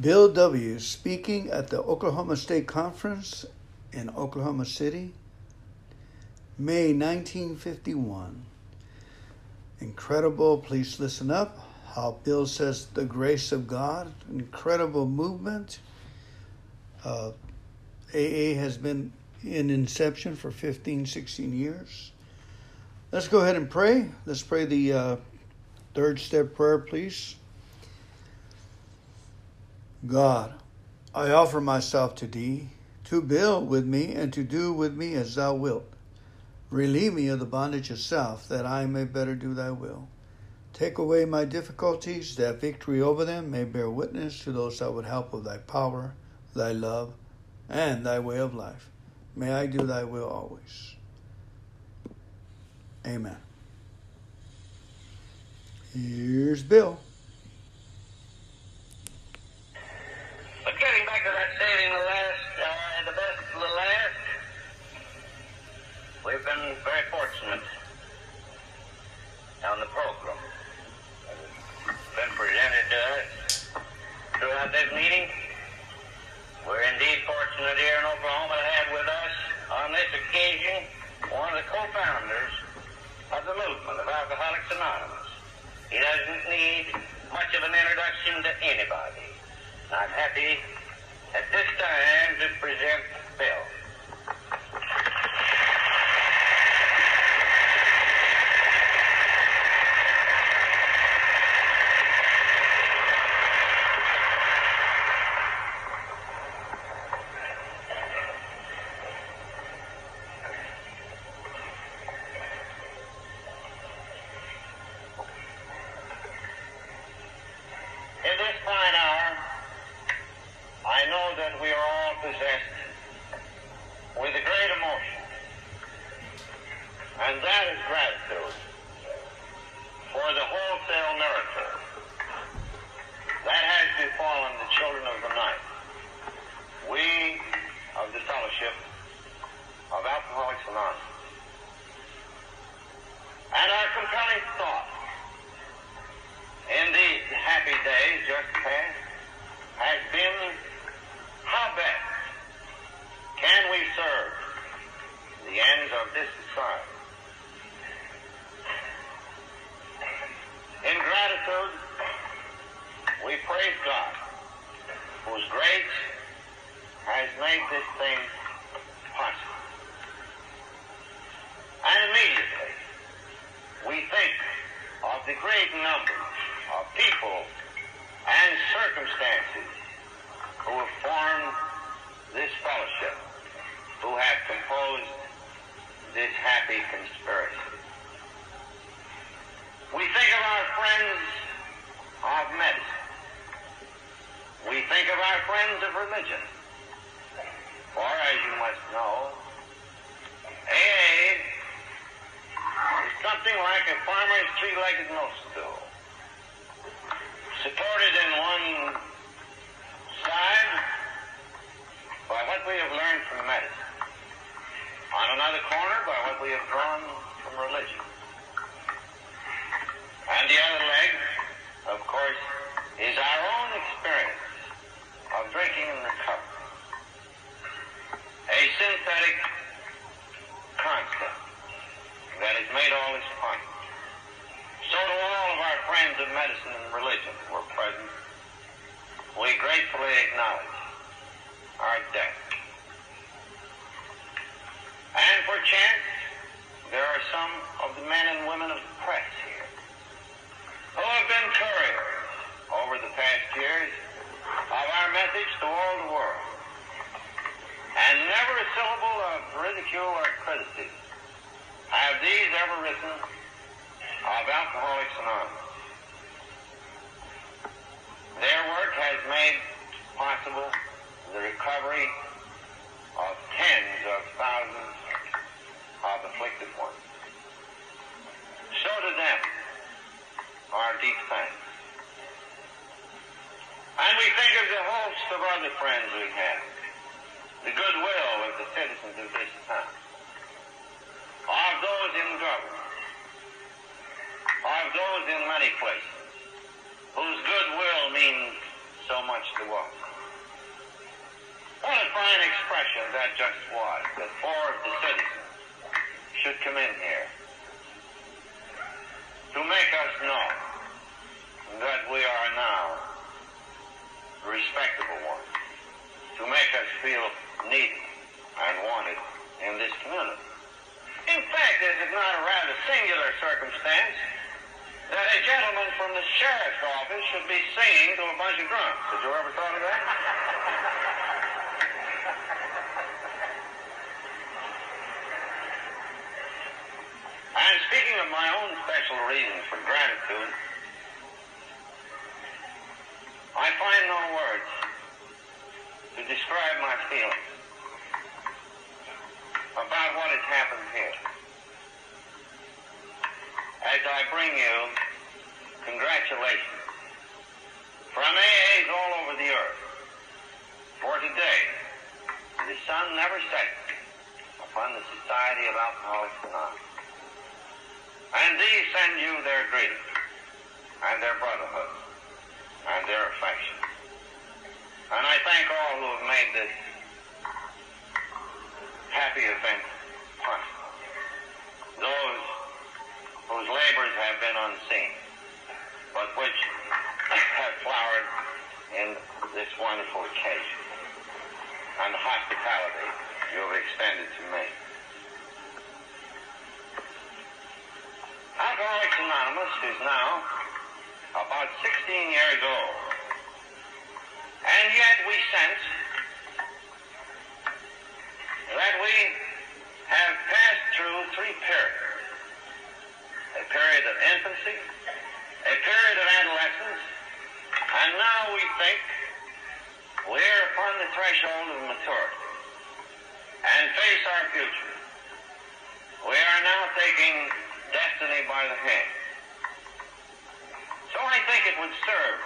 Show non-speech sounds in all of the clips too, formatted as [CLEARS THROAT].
Bill W. speaking at the Oklahoma State Conference in Oklahoma City, May 1951. Incredible, please listen up. How Bill says the grace of God, incredible movement. Uh, AA has been in inception for 15, 16 years. Let's go ahead and pray. Let's pray the uh, third step prayer, please. God, I offer myself to thee, to build with me and to do with me as thou wilt. Relieve me of the bondage of self, that I may better do thy will. Take away my difficulties, that victory over them may bear witness to those that would help of thy power, thy love, and thy way of life. May I do thy will always. Amen. Here's Bill. But getting that saving the last, uh, the best of the last, we've been very fortunate on the program. It's been presented to us throughout this meeting. We're indeed fortunate here in Oklahoma to have with us on this occasion one of the co-founders of the movement of Alcoholics Anonymous. He doesn't need much of an introduction to anybody. I'm happy at this time to present the Bill. In this fine hour, I know that we are all possessed with a great emotion, and that is gratitude for the wholesale miracle that has befallen the children of the night. We of the Fellowship of Alcoholics Anonymous. And our compelling thought in these happy days just past has been how best can we serve the ends of this society. In gratitude, we praise God, whose grace has made this thing possible. And immediately, we think of the great numbers of people and circumstances who have formed this fellowship, who have composed this happy conspiracy. We think of our friends of medicine. We think of our friends of religion. For as you must know, AA is something like a farmer's three-legged stool supported in one side by what we have learned from medicine, on another corner by what we have drawn from religion. And the other leg, of course, is our own experience of drinking and recovery. A synthetic concept that has made all this possible. So to all of our friends of medicine and religion who are present, we gratefully acknowledge our debt. And perchance, there are some of the men and women of the press here who have been couriers over the past years of our message to all the world. And never a syllable of ridicule or criticism have these ever written of Alcoholics Anonymous. Their work has made possible the recovery of tens of thousands of afflicted ones. So to them, our deep thanks. And we think of the host of other friends we have, the goodwill of the citizens of this town, those in government, of those in many places, whose goodwill means so much to us. What a fine expression that just was, that four of the citizens should come in here to make us know that we are now respectable ones, to make us feel needed and wanted in this community. In fact, is it not a rather singular circumstance that a gentleman from the sheriff's office should be singing to a bunch of drunks? Did you ever thought of that? [LAUGHS] And speaking of my own special reasons for gratitude, I find no words to describe my feelings about what has happened here. As I bring you congratulations from AAs all over the earth for today, the sun never sets upon the Society of Alcoholics Anonymous. And these send you their greetings and their brotherhood and their affection. And I thank all who have made this happy event possible. Those whose labors have been unseen, but which have flowered in this wonderful occasion and the hospitality you have extended to me. Alcoholics Anonymous is now about 16 years old. And yet we sense that we have passed through three periods. A period of infancy, a period of adolescence, and now we think we're upon the threshold of maturity and face our future. We are now taking destiny by the hand. So I think it would serve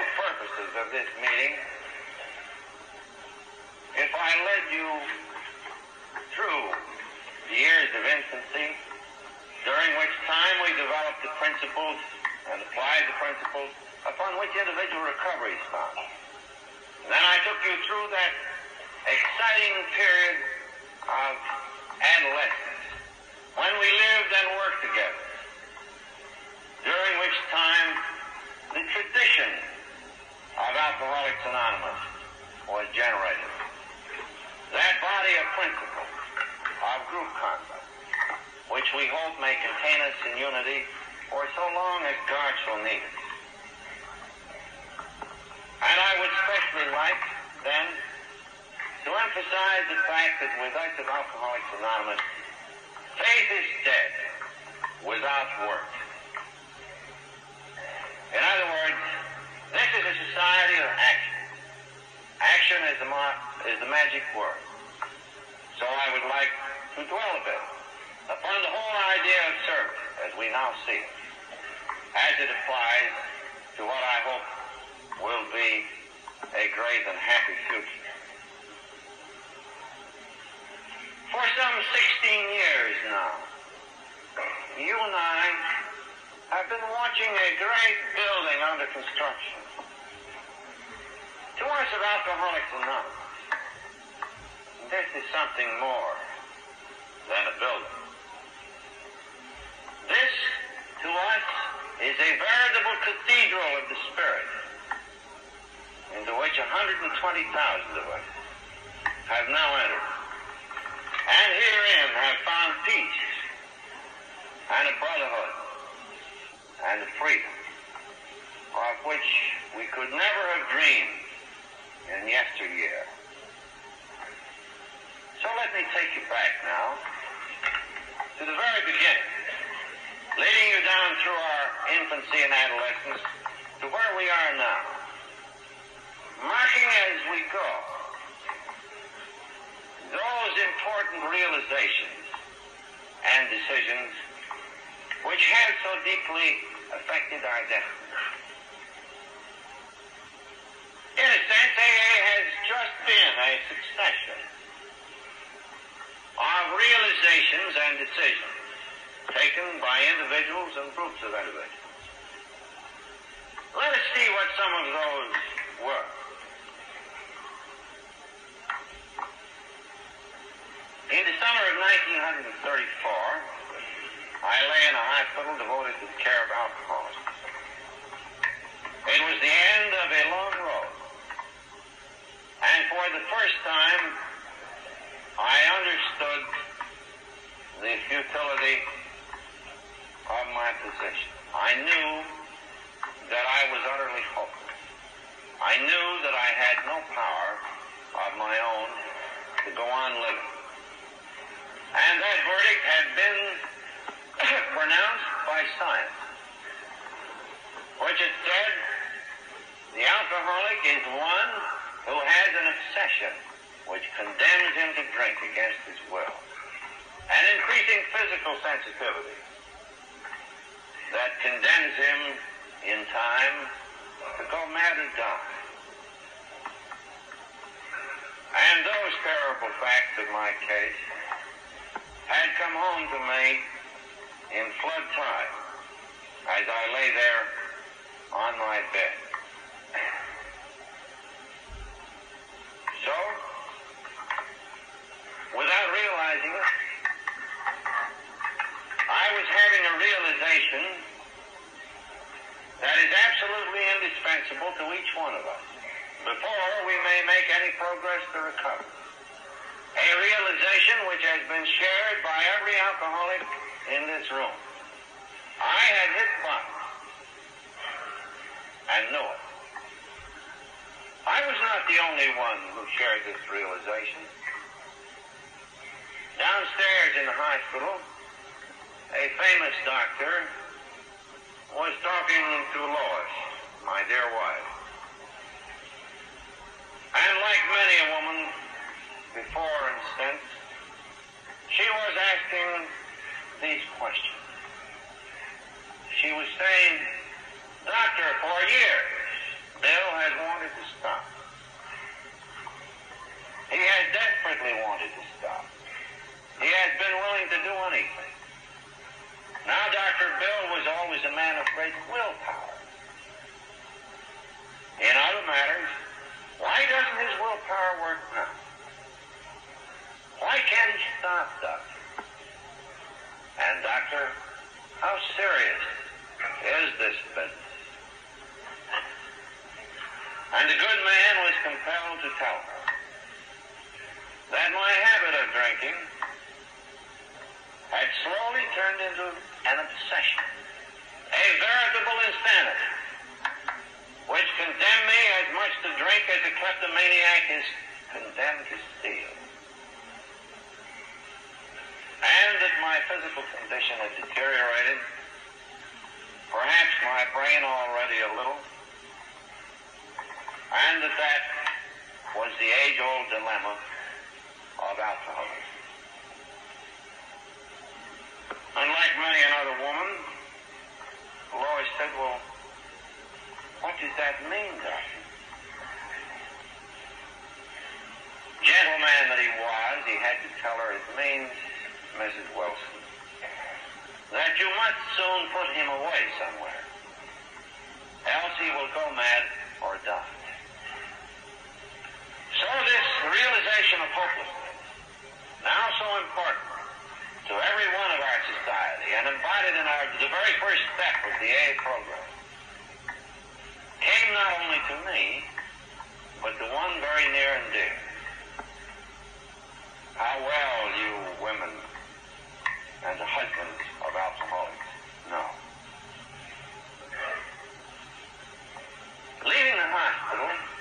the purposes of this meeting if I led you through the years of infancy, during which time we developed the principles and applied the principles upon which individual recovery is founded. Then I took you through that exciting period of adolescence when we lived and worked together, during which time the tradition of Alcoholics Anonymous was generated. That body of principles of group conduct, which we hope may contain us in unity for so long as God shall need us. And I would especially like, then, to emphasize the fact that with us at Alcoholics Anonymous, faith is dead without work. In other words, this is a society of action. Action is the, is the magic word. So I would like to dwell a bit upon the whole idea of service as we now see it, as it applies to what I hope will be a great and happy future. For some 16 years now, you and I have been watching a great building under construction. To us of Alcoholics Anonymous, this is something more than a building. This, to us, is a veritable cathedral of the Spirit, into which 120,000 of us have now entered, and herein have found peace and a brotherhood and a freedom of which we could never have dreamed in yesteryear. So let me take you back now to the very beginning, leading you down through our infancy and adolescence to where we are now, marking as we go those important realizations and decisions which have so deeply affected our destiny. In a sense, AA has just been a succession of realizations and decisions taken by individuals and groups of individuals. Let us see what some of those were. In the summer of 1934, I lay in a hospital devoted to the care of alcoholics. It was the end of a long road. And for the first time, I understood the futility of my position. I knew that I was utterly hopeless. I knew that I had no power of my own to go on living. And that verdict had been [COUGHS] pronounced by science, which had said the alcoholic is one who has an obsession which condemns him to drink against his will, an increasing physical sensitivity that condemns him in time to go mad or die. And those terrible facts of my case had come home to me in flood tide as I lay there on my bed. So, without realizing it, I was having a realization that is absolutely indispensable to each one of us before we may make any progress to recovery. A realization which has been shared by every alcoholic in this room. I had hit bottom and knew it. I was not the only one who shared this realization. Downstairs in the hospital, a famous doctor was talking to Lois, my dear wife. And like many a woman before and since, she was asking these questions. She was saying, Doctor, for years, Bill has wanted to stop. He has desperately wanted to stop. He has been willing to do anything. Now, Dr. Bill was always a man of great willpower. In other matters, why doesn't his willpower work now? Why can't he stop, Doctor? And, Doctor, how serious is this business? And the good man was compelled to tell her that my habit of drinking had slowly turned into an obsession, a veritable insanity, which condemned me as much to drink as a kleptomaniac is condemned to steal. And that my physical condition had deteriorated, perhaps my brain already a little, and that that was the age-old dilemma of alcoholism. Unlike many another woman, Lois said, well, what does that mean, Doctor? Gentleman that he was, he had to tell her it means, Mrs. Wilson, that you must soon put him away somewhere, else he will go mad or die. So this realization of hopelessness, now so important to every one of our society and embodied in our the very first step of the A program, came not only to me, but to one very near and dear. How well you women and the husbands of alcoholics know. Leaving the hospital,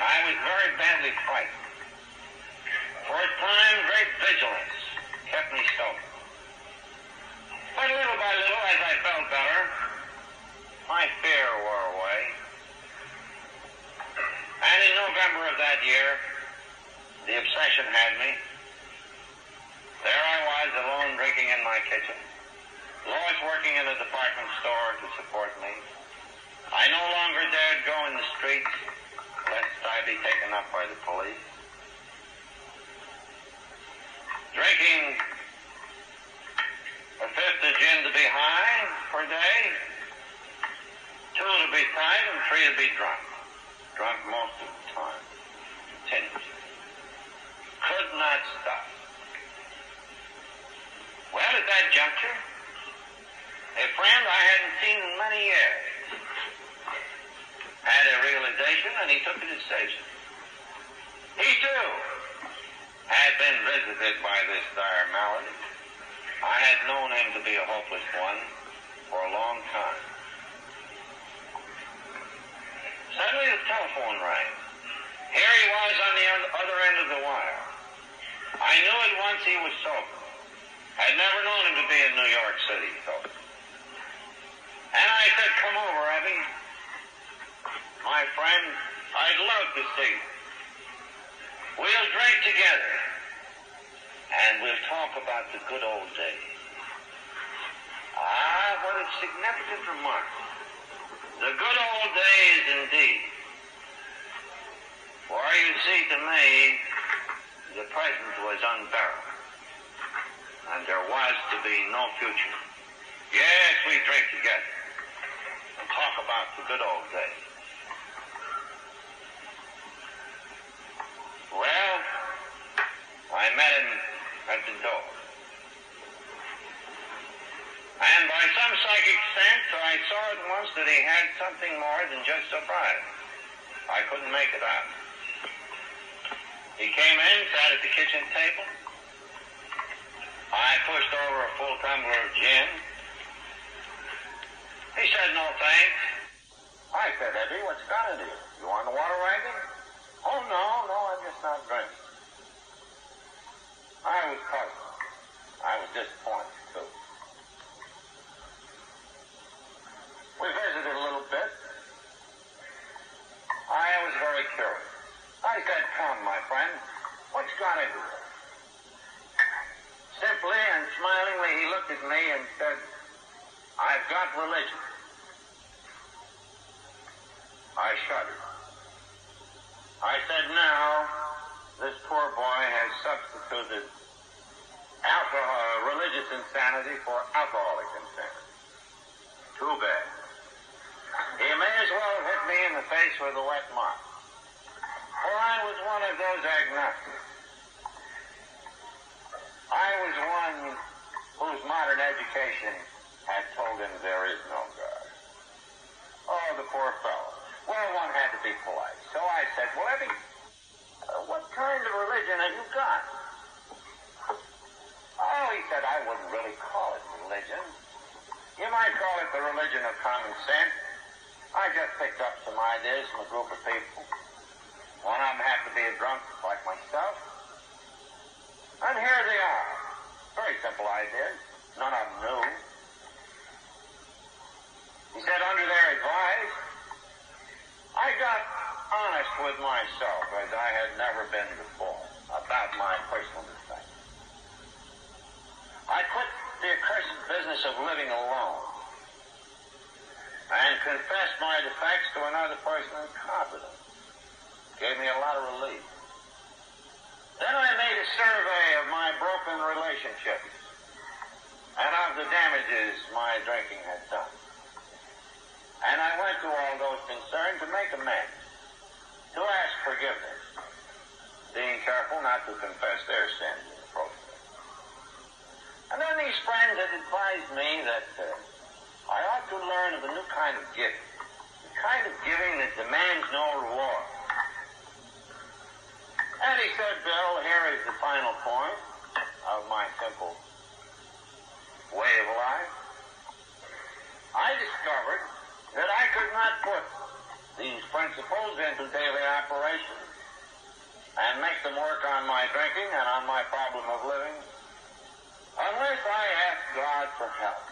I was very badly frightened. For a time, great vigilance kept me sober. But little by little, as I felt better, my fear wore away. And in November of that year, the obsession had me. There I was, alone, drinking in my kitchen. Lois working in a department store to support me. I no longer dared go in the streets lest I be taken up by the police. Drinking a fifth of gin to be high per day, two to be tight, and three to be drunk. Drunk most of the time. Continuously. Could not stop. Well, at that juncture, a friend I hadn't seen in many years had a realization and he took a decision. He too had been visited by this dire malady. I had known him to be a hopeless one for a long time. Suddenly the telephone rang. Here he was on the other end of the wire. I knew at once he was sober. I'd never known him to be in New York City sober. And I said, come over, Ebby. My friend, I'd love to see. We'll drink together. And we'll talk about the good old days. Ah, what a significant remark. The good old days indeed. For you see, to me, the present was unbearable. And there was to be no future. Yes, we drink together and talk about the good old days. I met him at the door. And by some psychic sense, I saw at once that he had something more than just sobriety. I couldn't make it out. He came in, sat at the kitchen table. I pushed over a full tumbler of gin. He said, no thanks. I said, Ebby, what's got into you? You on the water wagon? Oh, no, no, I'm just not drinking. I was puzzled. I was disappointed, too. We visited a little bit. I was very curious. I said, come, my friend, what's got into you? Simply and smilingly, he looked at me and said, I've got religion. I shuddered. I said, now, this poor boy has substituted alcohol, religious insanity for alcoholic insanity. Too bad. He may as well have hit me in the face with a wet mop. For I was one of those agnostics. I was one whose modern education had told him there is no God. Oh, the poor fellow. Well, one had to be polite. So I said, well, Ebby, uh, what kind of religion have you got? Oh, he said, I wouldn't really call it religion. You might call it the religion of common sense. I just picked up some ideas from a group of people. One of them happened to be a drunk like myself. And here they are. Very simple ideas. None of them new. He said, under their advice, I got honest with myself as I had never been before about my personal defects. I quit the accursed business of living alone and confessed my defects to another person in confidence. Gave me a lot of relief. Then I made a survey of my broken relationships and of the damages my drinking had done. And I went to all those concerned to make amends, to ask forgiveness, being careful not to confess their sins in. And then these friends had advised me that uh, I ought to learn of a new kind of gift, the kind of giving that demands no reward. And he said, Bill, here is the final point of my simple way of life. I discovered that I could not put these principles into daily operation and make them work on my drinking and on my problem of living unless I ask God for help.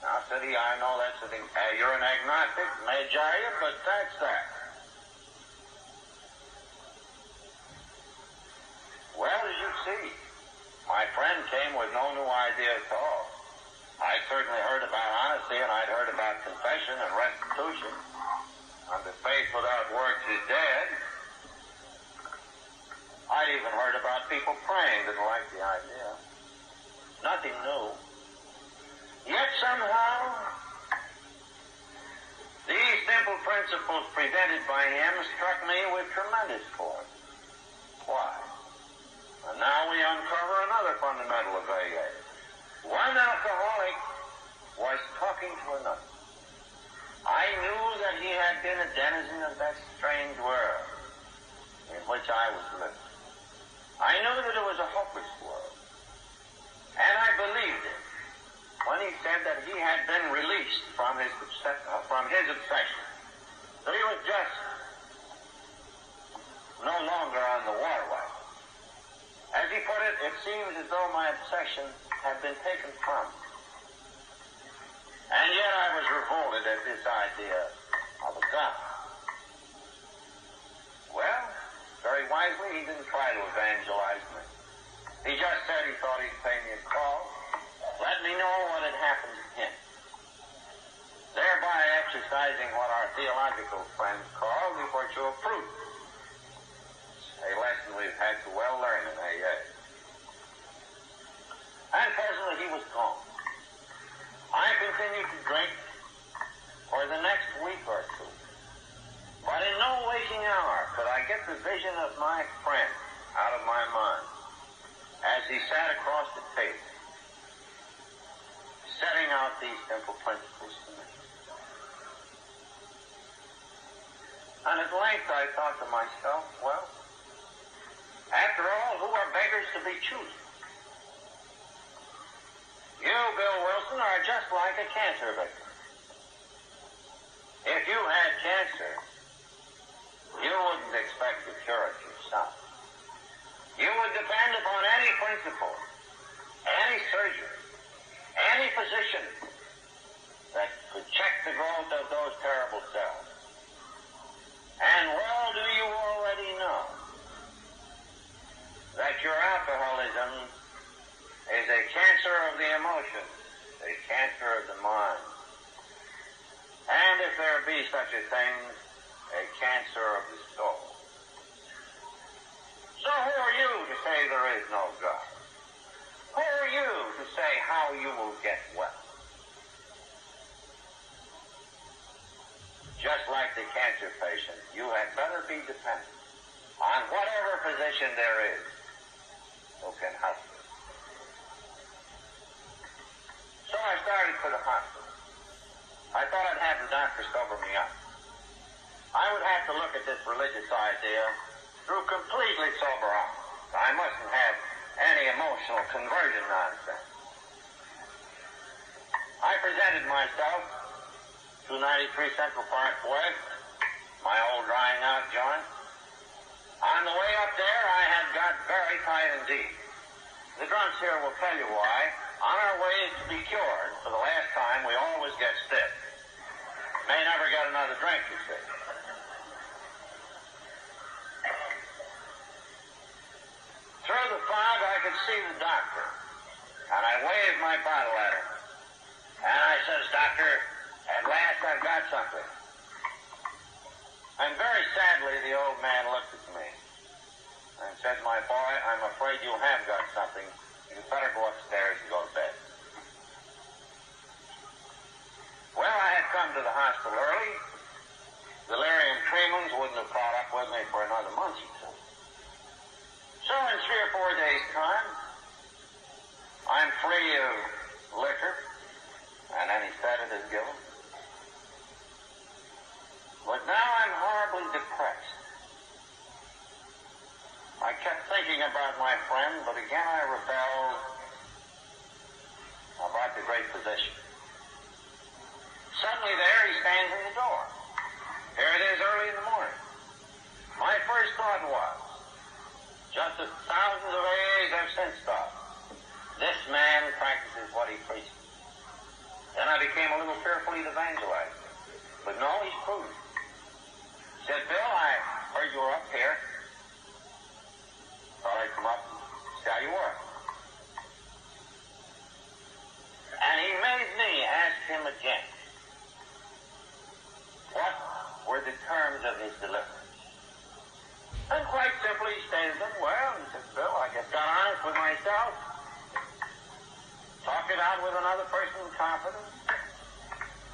Now, he, I know that's the uh, you're an agnostic, you, but that's that. Well, as you see, my friend came with no new idea at all. I certainly heard about honesty, and I'd heard about confession and restitution, and that faith without works is dead. I'd even heard about people praying, didn't like the idea. Nothing new. Yet somehow, these simple principles presented by him struck me with tremendous force. Why? And now we uncover another fundamental of AA. one alcoholic was talking to another. I knew that he had been a denizen of that strange world in which I was living. I knew that it was a hopeless world. And I believed it when he said that he had been released from his, uh, from his obsession. That he was just no longer on the waterway. As he put it, it seems as though my obsession had been taken from me. And yet I was revolted at this idea of a God. Well, very wisely, he didn't try to evangelize me. He just said he thought he'd pay me a call, let me know what had happened to him, thereby exercising what our theological friends call the virtue of prudence a lesson we've had to well learn in AA. And presently he was gone. I continued to drink for the next week or two. But in no waking hour could I get the vision of my friend out of my mind as he sat across the table, setting out these simple principles to me. And at length I thought to myself, well, after all, who are beggars to be choosers? You, Bill Wilson, are just like a cancer victim. If you had cancer, you wouldn't expect to cure it yourself. You would depend upon any principle, any surgery, any physician that could check the growth of those terrible cells. And well do you already know that your alcoholism is a cancer of the emotions, a cancer of the mind. And if there be such a thing, a cancer of the soul. So who are you to say there is no God? Who are you to say how you will get well? Just like the cancer patient, you had better be dependent on whatever physician there is Oakland Hospital. So I started for the hospital. I thought I'd have the doctor sober me up. I would have to look at this religious idea through completely sober eyes. I mustn't have any emotional conversion nonsense. I presented myself to 93 Central Park West, my old drying out joint. On the way up there, I had got very tight indeed. The drunks here will tell you why. On our way to be cured, for the last time, we always get stiff. May never get another drink, you see. Through the fog, I could see the doctor, and I waved my bottle at him. And I says, Doctor, at last I've got something. And very sadly, the old man looked at me and said, My boy, I'm afraid you have got something. You'd better go upstairs and go to bed. Well, I had come to the hospital early. Delirium tremens wouldn't have caught up with me for another month or two. So in three or four days' time, I'm free of liquor and any sedative given. But now I'm horribly depressed. I kept thinking about my friend, but again I rebelled about the great physician. Suddenly there he stands in the door. Here it is early in the morning. My first thought was, just as thousands of AAs have since thought, this man practices what he preaches. Then I became a little fearful he'd evangelize. But no, he's prudent said, Bill, I heard you were up here. Thought I'd come up how you were. And he made me ask him again, what were the terms of his deliverance? And quite simply he stated them, well, he said, Bill, I just got honest with myself, talked it out with another person in confidence,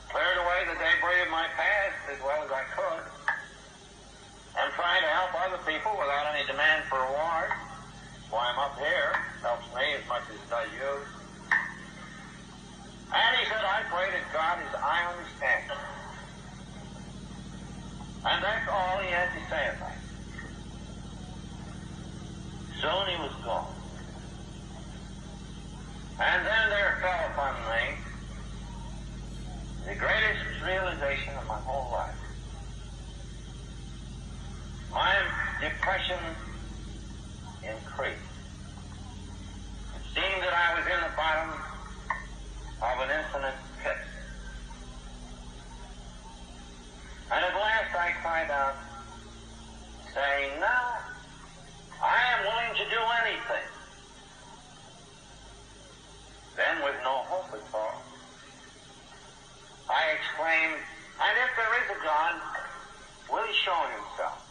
cleared away the debris of my past as well as I could, and trying to help other people without any demand for reward. Why I'm up here helps me as much as it does you. And he said, I pray that God is eye on the. Depression increased. It seemed that I was in the bottom of an infinite pit. And at last I cried out, saying, Now I am willing to do anything. Then, with no hope at all, I exclaimed, And if there is a God, will he show himself?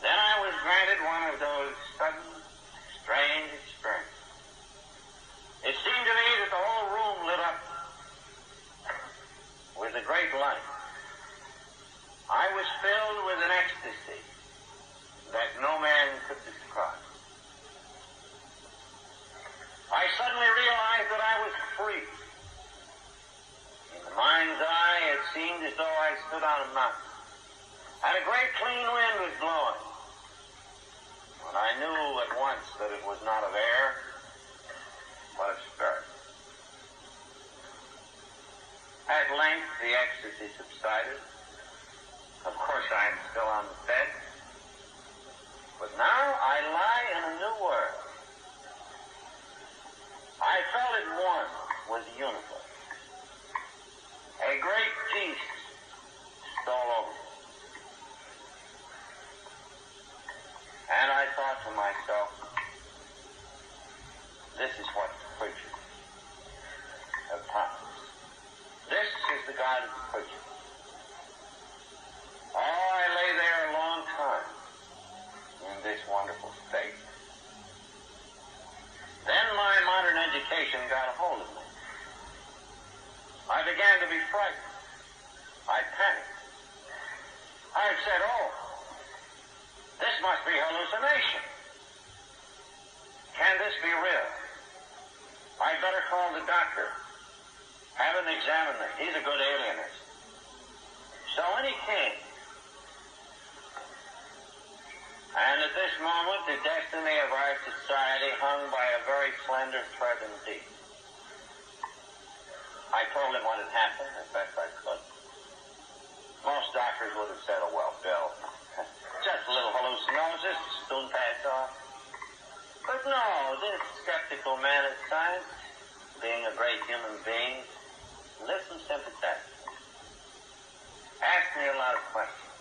Then I was granted one of those sudden, strange experiences. It seemed to me that the whole room lit up with a great light. I was filled with an ecstasy that no man could describe. I suddenly realized that I was free. In the mind's eye, it seemed as though I stood on a mountain. And a great clean wind was blowing. And I knew at once that it was not of air, but of spirit. At length, the ecstasy subsided. Of course, I am still on the bed. But now I lie in a new world. I felt at one with the universe. A great peace stole over me. And I thought to myself, this is what the preachers have taught us. This is the God of the preacher. Oh, I lay there a long time in this wonderful state. Then my modern education got a hold of me. I began to be frightened. I panicked. I said, oh, this must be hallucination. Can this be real? I'd better call the doctor. Have him examine me. He's a good alienist. So when he came, and at this moment the destiny of our society hung by a very slender thread indeed. I told him what had happened as best I could. Most doctors would have said, oh, well, Bill, [LAUGHS] just a little hallucinosis, soon pass off. But no, this skeptical man of science, being a great human being, listen sympathetically. Ask me a lot of questions.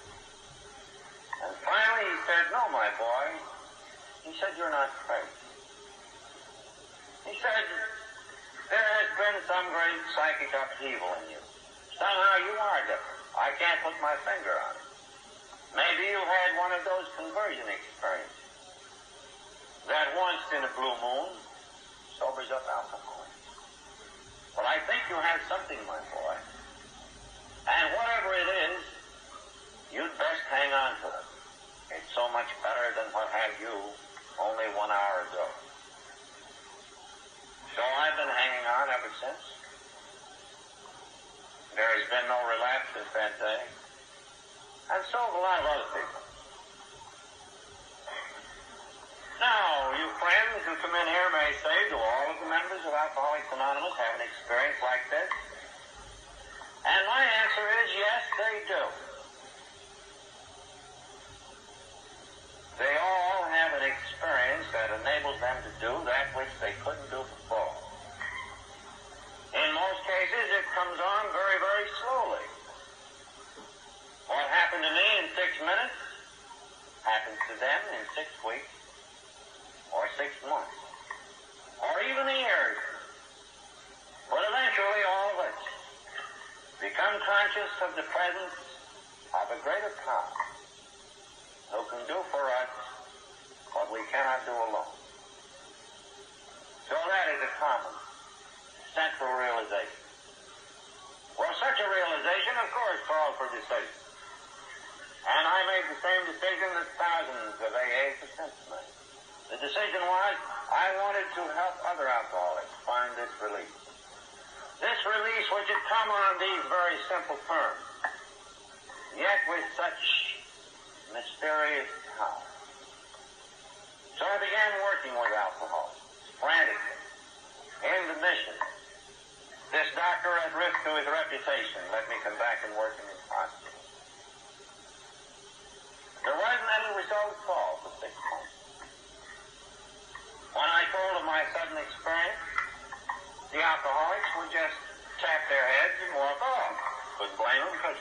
And finally he said, no, my boy. He said, you're not crazy. He said, there has been some great psychic upheaval in you. Somehow you are different. I can't put my finger on it. Maybe you had one of those conversion experiences. That once in a blue moon sobers up alcohol. But I think you have something, my boy. And whatever it is, you'd best hang on to it. It's so much better than what had you only one hour ago. So I've been hanging on ever since. There has been no relapse since that day. And so have a lot of other people. Now, you friends who come in here may say, do all of the members of Alcoholics Anonymous have an experience like this? And my answer is yes, they do. They all have an experience that enables them to do that which they couldn't do before. In most cases, it comes on very, very slowly. What happened to me in six minutes happens to them in six weeks, or six months, or even years. But eventually, all of us become conscious of the presence of a greater power who can do for us what we cannot do alone. So that is a common central realization. Well, such a realization, of course, calls for decision. And I made the same decision that thousands of AA participants made. The decision was I wanted to help other alcoholics find this release. This release which had come on these very simple terms, yet with such mysterious power. So I began working with alcohol, frantically, in the mission. This doctor at risk to his reputation let me come back and work in his hospital. There wasn't any result at all for six months. When I told of my sudden experience, the alcoholics would just tap their heads and walk off. Couldn't blame them, could?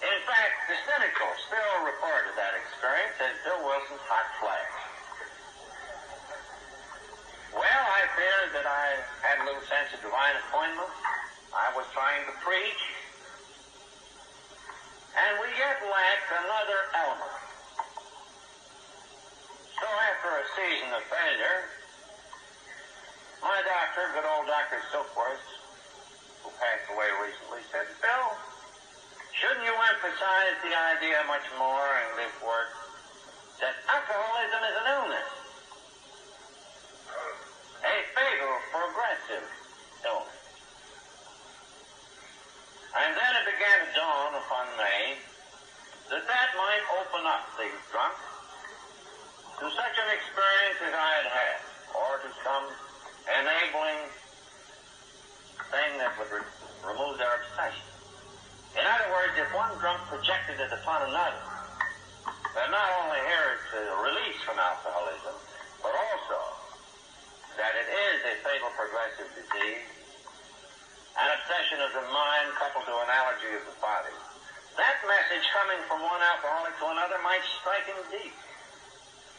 In fact, the cynical still refer to that experience as Bill Wilson's hot flash. Well, I feared that I had a little sense of divine appointment. I was trying to preach. And we yet lacked another element. So after a season of failure, my doctor, good old Dr. Silkworth, who passed away recently, said, Bill, shouldn't you emphasize the idea much more in this work that alcoholism is an illness? A fatal, progressive illness. And then it began to dawn upon me that that might open up these drunks to such an experience as I had had, or to some enabling thing that would re- remove their obsession. In other words, if one drunk projected it upon another, then not only here it's a release from alcoholism, but also that it is a fatal progressive disease, an obsession of the mind coupled to an allergy of the body. That message coming from one alcoholic to another might strike him deep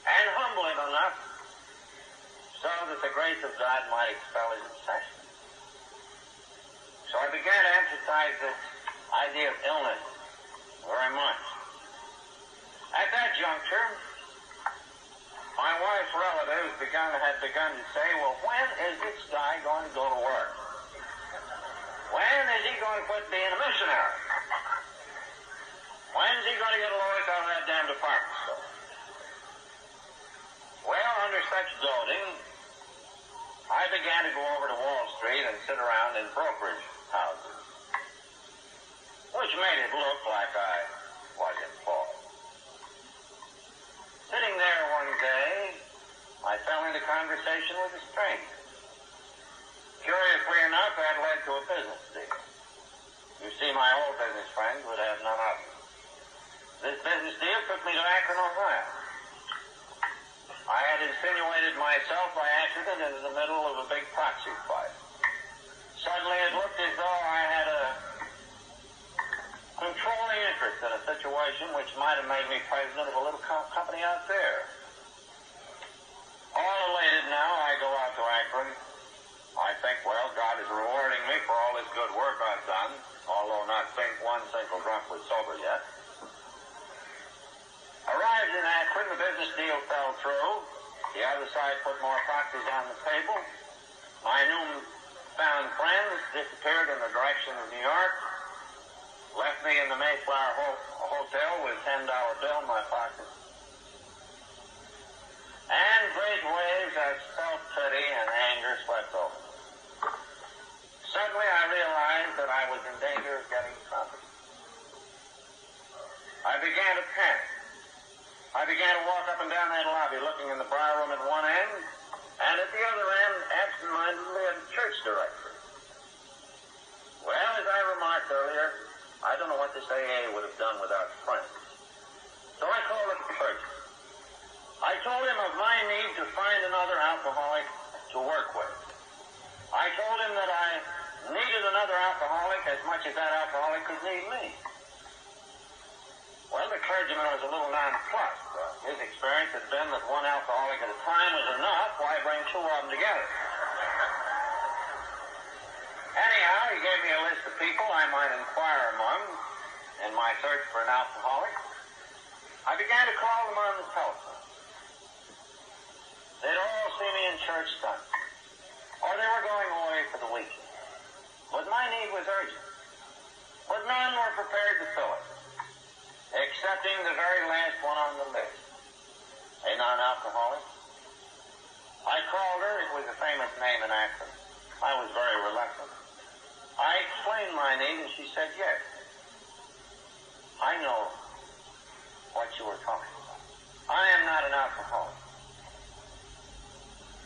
and humbling enough so that the grace of God might expel his obsession. So I began to emphasize this idea of illness very much. At that juncture, my wife's relatives begun, had begun to say, well, when is this guy going to go to work? When is he going to quit being a missionary? When's he going to get a lawyer out of that damn department? Well, under such doting, I began to go over to Wall Street and sit around in brokerage houses, which made it look like I was employed. Sitting there one day, I fell into conversation with a stranger. Curiously enough, that led to a business deal. You see, my old business friends would have none of it. This business deal took me to Akron, Ohio. I had insinuated myself by accident into the middle of a big proxy fight. Suddenly it looked as though I had a controlling interest in a situation which might have made me president of a little co- company out there. All elated now, I go out to Akron. I think, well, God is rewarding me for all this good work I've done, although not think one single drunk was sober yet. Arrived in Akron, the business deal fell through. The other side put more proxies on the table. My newfound friends disappeared in the direction of New York. Left me in the Mayflower ho- Hotel with a $10 bill in my pocket. And great waves of self-pity and anger swept over. Suddenly I realized that I was in danger of getting trumped. I began to panic. I began to walk up and down that lobby looking in the bar room at one end and at the other end absentmindedly at the church directory. Well, as I remarked earlier, I don't know what this AA would have done without friends. So I called up the church. I told him of my need to find another alcoholic to work with. I told him that I needed another alcoholic as much as that alcoholic could need me. Well, the clergyman was a little nonplussed. His experience had been that one alcoholic at a time was enough. Why bring two of them together? Anyhow, he gave me a list of people I might inquire among in my search for an alcoholic. I began to call them on the telephone. They'd all see me in church Sunday, or they were going away for the weekend. But my need was urgent. But none were prepared to fill it, excepting the very last one on the list, a non-alcoholic. I called her. It was a famous name in Akron. I was very reluctant. I explained my need, and she said yes. I know what you were talking about. I am not an alcoholic.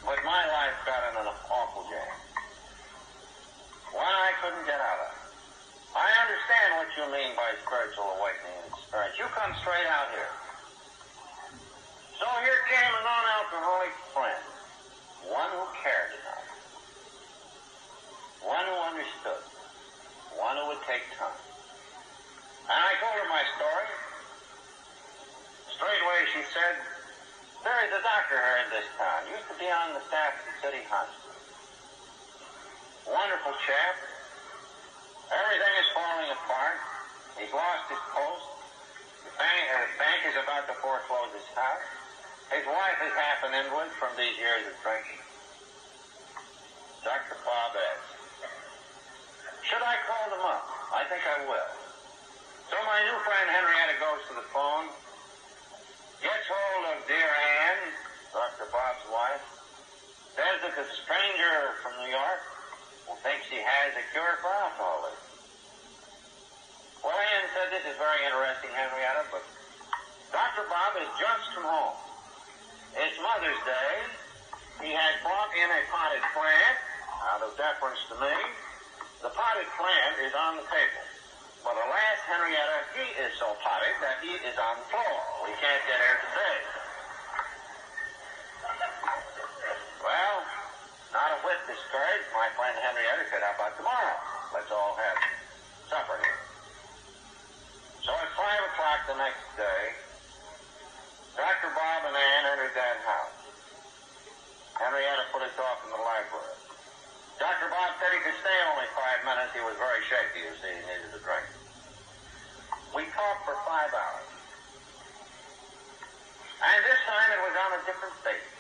But my life got in an awful jam. One I couldn't get out of. I understand what you mean by spiritual awakening experience. You come straight out here. So here came a non-alcoholic friend. One who cared enough. One who understood. One who would take time. And I told her my story. Straightway she said, there is a doctor here in this town. Used to be on the staff of the city hospital. Wonderful chap. Everything is falling apart. He's lost his post. The bank, uh, the bank is about to foreclose his house. His wife is half an invalid from these years of drinking. Dr. Bob asked, should I call them up? I think I will. So my new friend Henrietta goes to the phone, gets hold of dear Anne, Dr. Bob's wife, says that the stranger from New York thinks he has a cure for alcoholism. Well, Anne said, this is very interesting, Henrietta, but Dr. Bob has just come home. It's Mother's Day. He has brought in a potted plant, out of deference to me. The potted plant is on the table. But alas, Henrietta, he is so potted that he is on the floor. We can't get here today. Well, not a whit discouraged, my friend Henrietta how about tomorrow? Let's all have supper here. So at 5 o'clock the next day, Dr. Bob and Anne entered that house. Henrietta put us off in the library. Dr. Bob said he could stay only five minutes. He was very shaky, you see. He needed a drink. We talked for five hours. And this time it was on a different basis.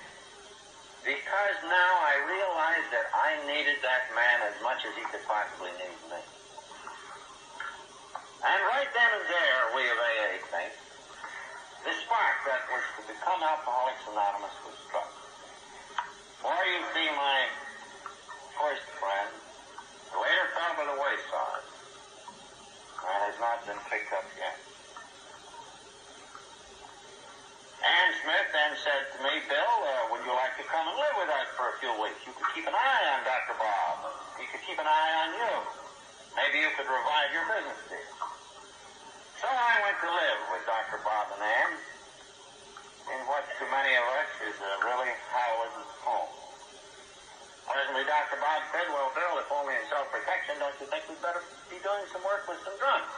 Because now I realized that I needed that man as much as he could possibly need me. And right then and there, we of AA think, the spark that was to become Alcoholics Anonymous was struck. For you see, my first friend, later fell by the wayside, and has not been picked up yet. Anne Smith then said to me, Bill, uh, would you like to come and live with us for a few weeks? You could keep an eye on Dr. Bob. He could keep an eye on you. Maybe you could revive your business deal. So I went to live with Dr. Bob and Anne in what to many of us is uh, really Howard's home. Presently, Dr. Bob said, well, Bill, if only in self-protection, don't you think we'd better be doing some work with some drunks?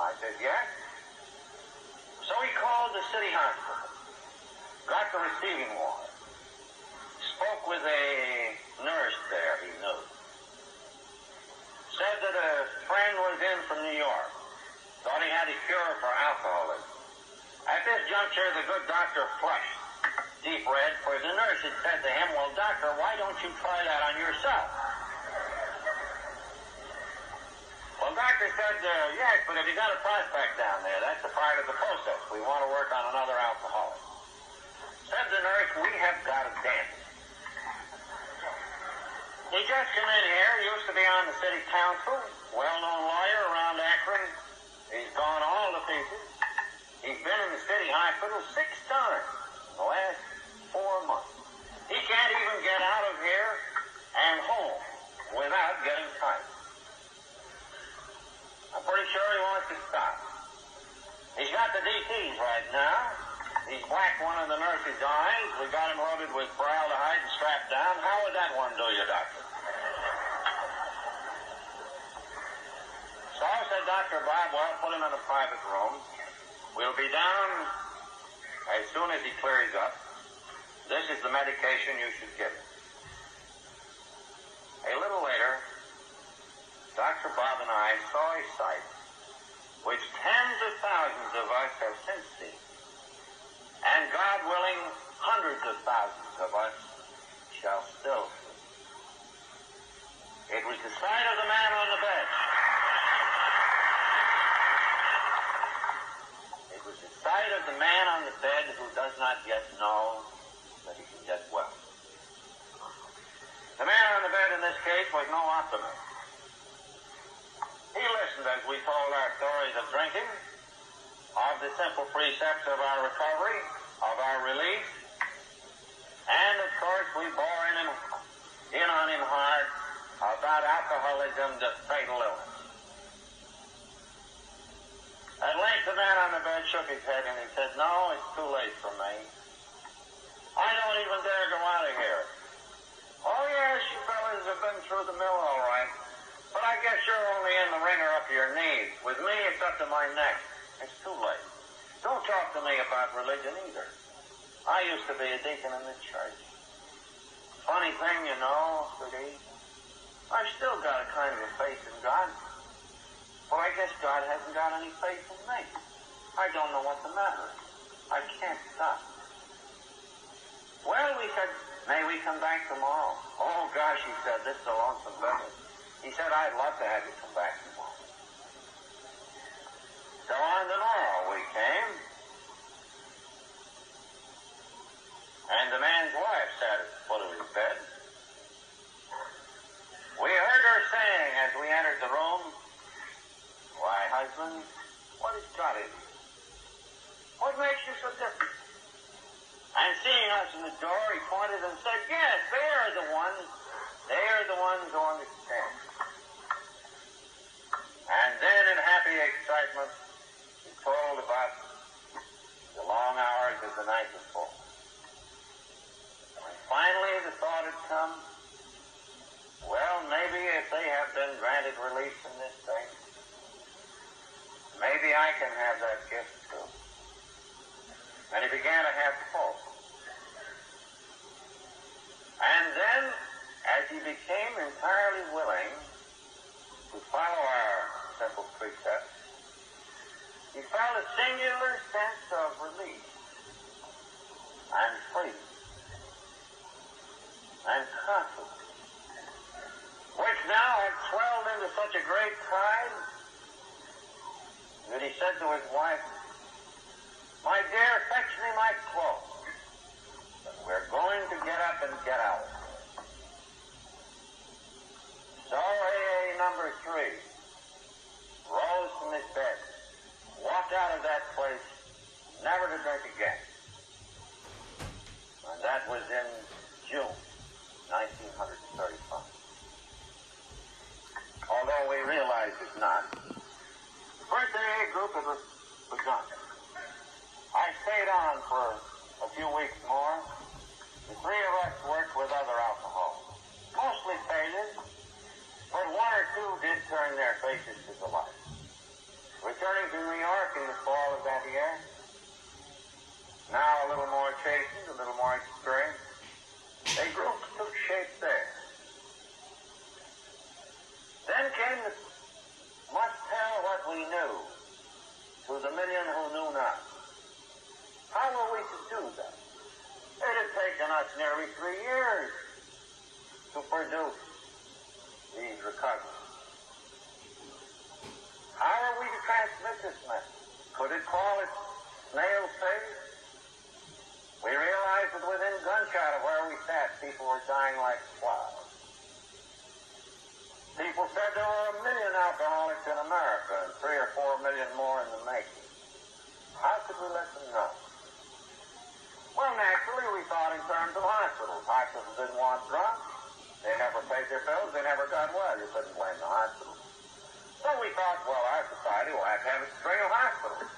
I said, yes. So he called the city hospital, got the receiving ward, spoke with a nurse there he knew, said that a friend was in from New York, thought he had a cure for alcoholism. At this juncture, the good doctor flushed deep red, for the nurse had said to him, Well, doctor, why don't you try that on yourself? Well, doctor said, uh, Yes, but if you got a prospect down there, that's a part of the process. We want to work on another alcoholic. Said the nurse, We have got a dance. He just came in here, used to be on the city council, well-known lawyer around Akron. He's gone all to pieces. He's been in the city hospital six times in the last four months. He can't even get out of here and home without getting tight. I'm pretty sure he wants to stop. He's got the DTs right now. He's whacked one of the nurse's eyes. We got him loaded with paraldehyde and strapped down. How would that one do you, doctor? So said Dr. Bob, well, put him in a private room. We'll be down as soon as he clears up. This is the medication you should give him. A little later, Dr. Bob and I saw a sight which tens of thousands of us have since seen. And God willing, hundreds of thousands of us shall still see. It was the sight of the man on the bed. It was the of the man on the bed who does not yet know that he can get well. The man on the bed in this case was no optimist. He listened as we told our stories of drinking, of the simple precepts of our recovery, of our release, and of course we bore in, him, in on him hard about alcoholism, the fatal illness. At length, the man on the bed shook his head and he said, No, it's too late for me. I don't even dare go out of here. Oh, yes, you fellas have been through the mill all right. But I guess you're only in the wringer up to your knees. With me, it's up to my neck. It's too late. Don't talk to me about religion either. I used to be a deacon in the church. Funny thing, you know, Steve. I've still got a kind of a faith in God. Well, I guess God hasn't got any faith in me. I don't know what the matter is. I can't stop. Well, we said, may we come back tomorrow? Oh, gosh, he said, this is a lonesome business. He said, I'd love to have you come back tomorrow. So on tomorrow we came. And the man's wife sat at the foot of his bed. We heard her saying as we entered the room, why, husband, what got it? What makes you so different? And seeing us in the door, he pointed and said, Yes, they are the ones. They are the ones who understand. And then in happy excitement, he told about the long hours of the night before. And finally the thought had come, well, maybe if they have been granted release from this thing, maybe I can have that gift too. And he began to have hope. And then, as he became entirely willing to follow our simple precepts, he felt a singular sense of relief and freedom and confidence, which now had swelled into such a great tide that he said to his wife, My dear, fetch me my clothes. We're going to get up and get out. So AA number three rose from his bed, walked out of that place, never to drink again. And that was in June 1935. Although we realize it's not. First group had begun. I stayed on for a few weeks more. The three of us worked with other alcoholics, mostly failures, but one or two did turn their faces to the light. Returning to New York in the fall of that year, now a little more chastened, a little more experienced, a group took shape there. Then came the we knew to the million who knew not. How were we to do that? It had taken us nearly three years to produce these recoveries. How are we to transmit this message? Could it call it snail's pace? We realized that within gunshot of where we sat, people were dying like flies. People said there were a million alcoholics in America and three or four million more in the making. How could we let them know? Well, naturally, we thought in terms of hospitals. Hospitals didn't want drunk. They never paid their bills. They never got well. You couldn't blame the hospitals. So we thought, well, our society will have to have a string of hospitals.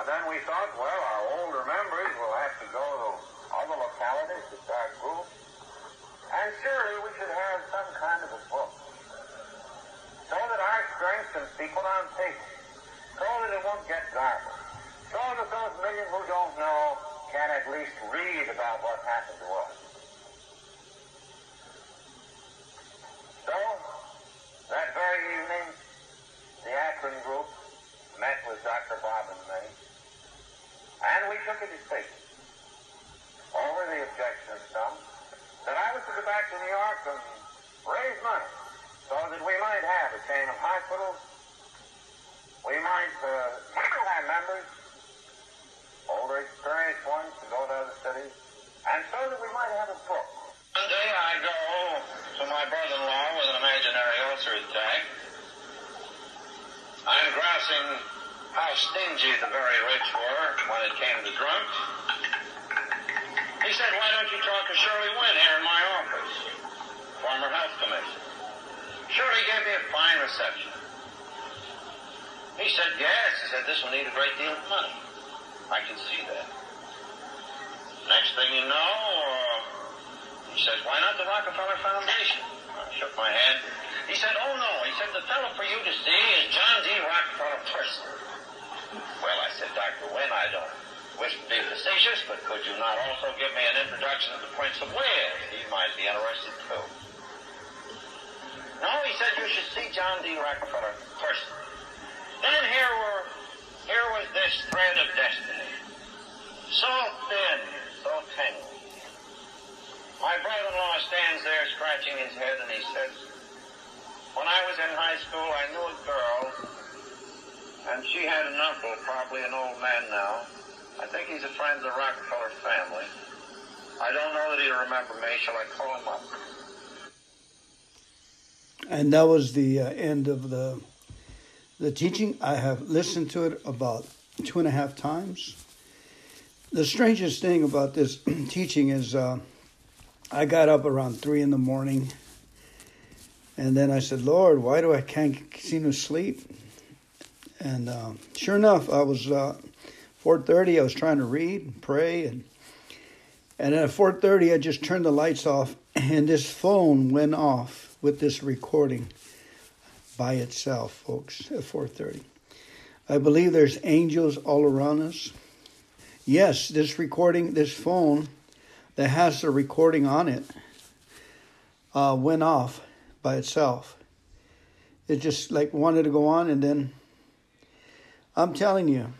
And then we thought, well, our older members will have to go to other localities to start groups. And surely we should have some kind of a book. So that our strength can be put on paper. So that it won't get garbled. So that those millions who don't know can at least read about what happened to us. So, that very evening, the Akron group met with Dr. Bob and me, and we took a decision over the objection of some that I was to go back to New York and raise money so that we might have a chain of hospitals. We might uh, [COUGHS] have members, older experienced ones, to go to other cities, and so that we might have a book. One day I go to my brother-in-law with an imaginary ulcer attack. I'm grousing how stingy the very rich were when it came to drunks. He said, why don't you talk to Shirley Wynn here in my office? Former health commissioner. Shirley gave me a fine reception. He said, yes. He said, this will need a great deal of money. I can see that. Next thing you know, uh, he says, why not the Rockefeller Foundation? I shook my head. He said, oh no. He said, the fellow for you to see is John D. Rockefeller personally. Well, I said, Dr. Wynn, I don't wish to be facetious, but could you not also give me an introduction to the Prince of Wales? He might be interested too. No, he said you should see John D. Rockefeller personally. Then here were here was this thread of destiny. So thin, so tenuous. My brother-in-law stands there scratching his head and he says, When I was in high school I knew a girl and she had an uncle, probably an old man now. I think he's a friend of the Rockefeller family. I don't know that he'll remember me. Shall I call him up? And that was the uh, end of the the teaching. I have listened to it about two and a half times. The strangest thing about this [CLEARS THROAT] teaching is uh, I got up around three in the morning, and then I said, "Lord, why do I can't seem to sleep?" And uh, sure enough, I was uh, four thirty. I was trying to read, and pray, and and at four thirty, I just turned the lights off, [CLEARS THROAT] and this phone went off with this recording by itself, folks, at 4:30. I believe there's angels all around us. Yes, this recording, this phone that has the recording on it, uh, went off by itself. It just like wanted to go on, and then I'm telling you,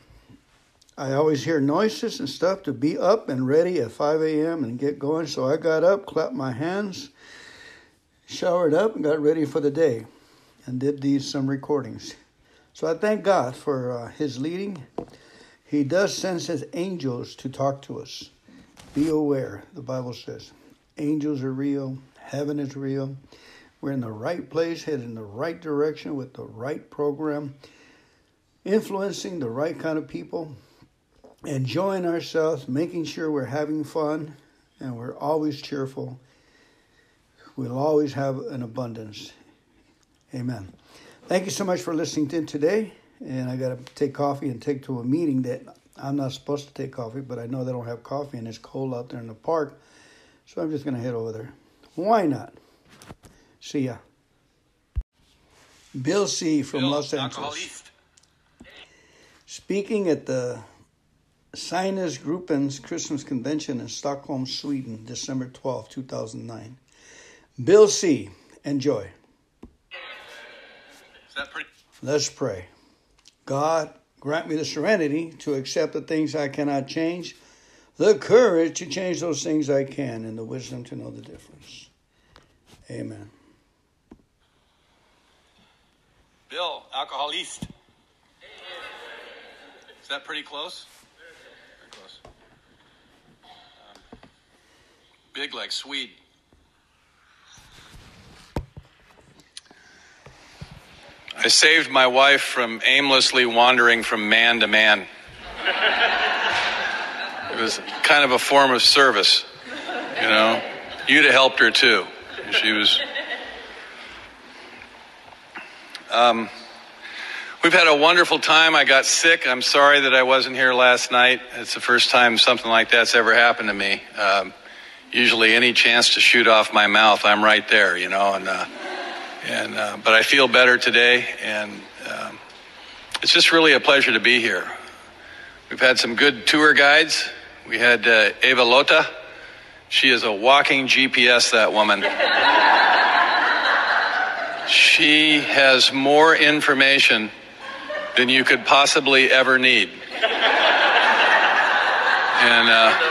I always hear noises and stuff to be up and ready at 5 a.m. and get going. So I got up, clapped my hands, showered up, and got ready for the day and did these some recordings. So I thank God for uh, His leading. He does send His angels to talk to us. Be aware, the Bible says. Angels are real, heaven is real. We're in the right place, headed in the right direction with the right program, influencing the right kind of people, enjoying ourselves, making sure we're having fun, and we're always cheerful. We'll always have an abundance Amen. Thank you so much for listening in today. And I got to take coffee and take to a meeting that I'm not supposed to take coffee, but I know they don't have coffee and it's cold out there in the park. So I'm just going to head over there. Why not? See ya. Bill C. from Bill, Los Angeles. Speaking at the Sinus Gruppen's Christmas Convention in Stockholm, Sweden, December 12, 2009. Bill C. Enjoy that pretty? Let's pray. God, grant me the serenity to accept the things I cannot change, the courage to change those things I can, and the wisdom to know the difference. Amen. Bill, alcoholist. Is that pretty close? Very close. Um, big like Swede. I saved my wife from aimlessly wandering from man to man. It was kind of a form of service, you know. You'd have helped her too. She was. Um, we've had a wonderful time. I got sick. I'm sorry that I wasn't here last night. It's the first time something like that's ever happened to me. Um, usually, any chance to shoot off my mouth, I'm right there, you know, and. Uh, and, uh, but I feel better today, and um, it's just really a pleasure to be here. We've had some good tour guides. We had uh, Eva Lota. She is a walking GPS, that woman. she has more information than you could possibly ever need. And, uh,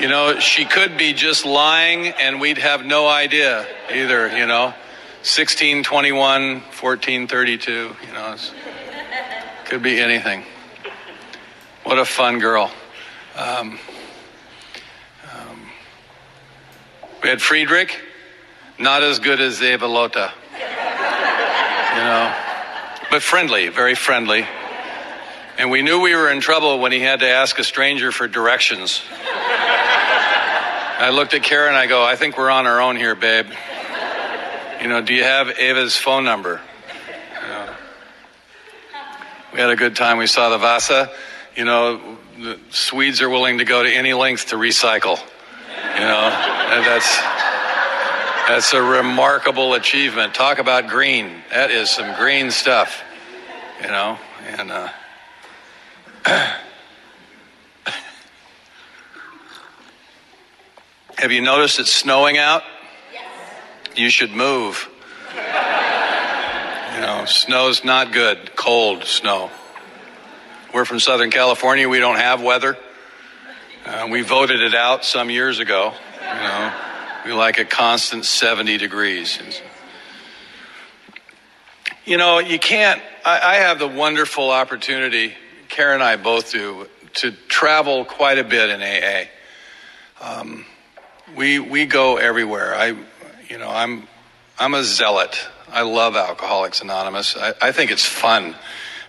you know, she could be just lying and we'd have no idea either, you know. 1621, 1432, you know, could be anything. What a fun girl. Um, um, we had Friedrich. not as good as Eva Lota. You know, but friendly, very friendly. And we knew we were in trouble when he had to ask a stranger for directions. I looked at Karen I go, I think we're on our own here, babe. You know, do you have Ava's phone number? You know, we had a good time. We saw the Vasa. You know, the Swedes are willing to go to any length to recycle. You know, that's that's a remarkable achievement. Talk about green. That is some green stuff. You know, and uh, [COUGHS] Have you noticed it's snowing out? Yes. You should move. you know, snow's not good. Cold snow. We're from Southern California. We don't have weather. Uh, we voted it out some years ago. You know, we like a constant 70 degrees. You know, you can't. I, I have the wonderful opportunity, Karen and I both do, to travel quite a bit in AA. Um, we we go everywhere. I, you know, I'm I'm a zealot. I love Alcoholics Anonymous. I, I think it's fun.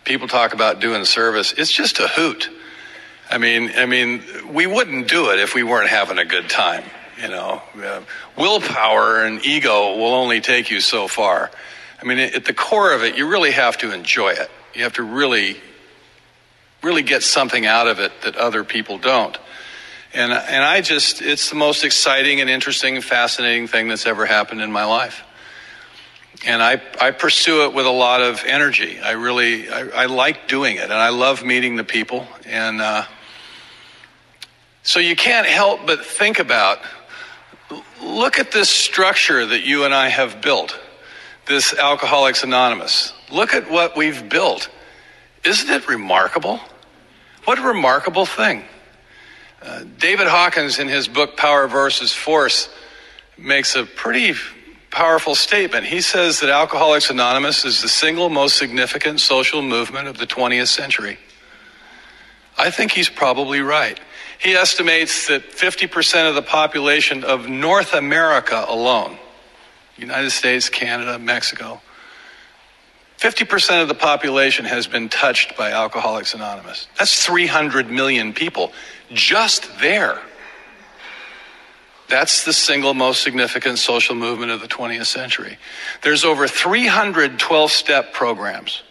People talk about doing service. It's just a hoot. I mean, I mean, we wouldn't do it if we weren't having a good time. You know, uh, willpower and ego will only take you so far. I mean, at the core of it, you really have to enjoy it. You have to really, really get something out of it that other people don't. And, and I just, it's the most exciting and interesting and fascinating thing that's ever happened in my life. And I, I pursue it with a lot of energy. I really, I, I like doing it and I love meeting the people. And uh, so you can't help but think about look at this structure that you and I have built, this Alcoholics Anonymous. Look at what we've built. Isn't it remarkable? What a remarkable thing. Uh, David Hawkins, in his book Power versus Force, makes a pretty powerful statement. He says that Alcoholics Anonymous is the single most significant social movement of the 20th century. I think he's probably right. He estimates that 50% of the population of North America alone, United States, Canada, Mexico, 50% of the population has been touched by Alcoholics Anonymous. That's 300 million people just there. That's the single most significant social movement of the 20th century. There's over 312 step programs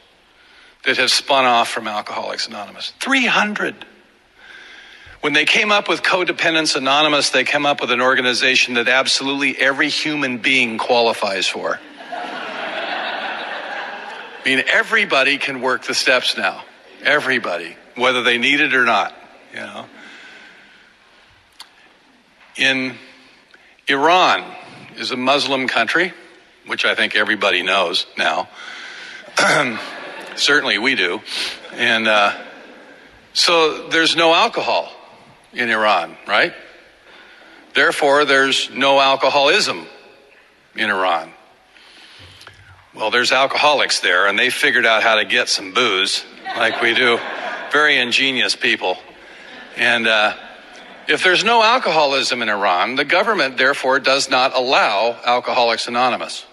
that have spun off from Alcoholics Anonymous. 300. When they came up with Co-Dependents Anonymous, they came up with an organization that absolutely every human being qualifies for. I mean, everybody can work the steps now. Everybody, whether they need it or not, you know in Iran is a Muslim country, which I think everybody knows now. [CLEARS THROAT] Certainly we do. And uh, so there's no alcohol in Iran, right? Therefore, there's no alcoholism in Iran. Well, there's alcoholics there, and they figured out how to get some booze, like we do. Very ingenious people. And uh, if there's no alcoholism in Iran, the government therefore does not allow Alcoholics Anonymous.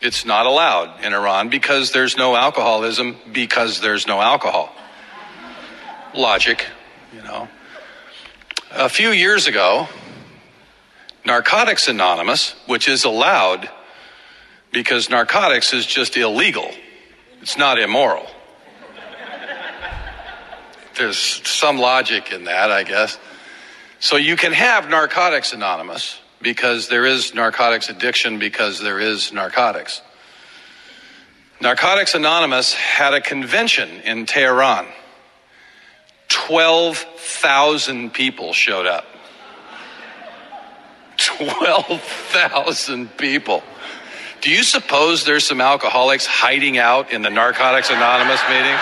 It's not allowed in Iran because there's no alcoholism because there's no alcohol. Logic, you know. A few years ago, Narcotics Anonymous, which is allowed because narcotics is just illegal, it's not immoral. There's some logic in that, I guess. So you can have Narcotics Anonymous because there is narcotics addiction because there is narcotics. Narcotics Anonymous had a convention in Tehran. 12,000 people showed up. [LAUGHS] 12,000 people. Do you suppose there's some alcoholics hiding out in the Narcotics Anonymous meeting?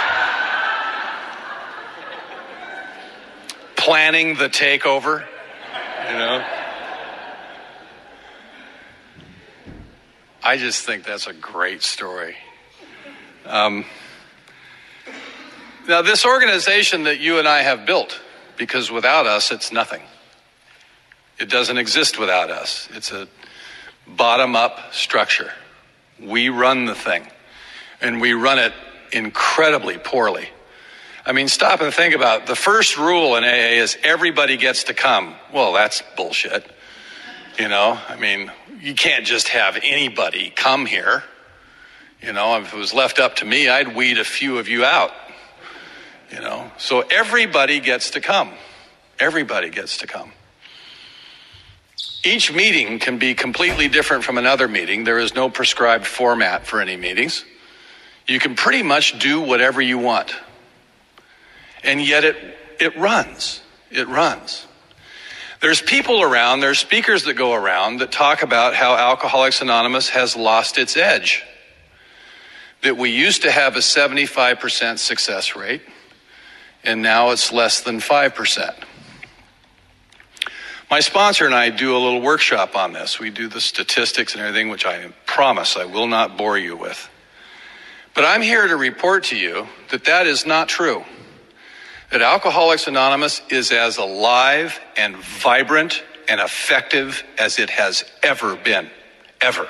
planning the takeover, you know? I just think that's a great story. Um, now, this organization that you and I have built, because without us, it's nothing. It doesn't exist without us. It's a bottom up structure. We run the thing, and we run it incredibly poorly. I mean, stop and think about it. the first rule in AA is everybody gets to come. Well, that's bullshit. You know, I mean, you can't just have anybody come here. You know, if it was left up to me, I'd weed a few of you out. You know, so everybody gets to come. Everybody gets to come. Each meeting can be completely different from another meeting. There is no prescribed format for any meetings. You can pretty much do whatever you want. And yet it, it runs. It runs. There's people around, there's speakers that go around that talk about how Alcoholics Anonymous has lost its edge. That we used to have a 75% success rate, and now it's less than 5%. My sponsor and I do a little workshop on this. We do the statistics and everything, which I promise I will not bore you with. But I'm here to report to you that that is not true. That Alcoholics Anonymous is as alive and vibrant and effective as it has ever been. Ever.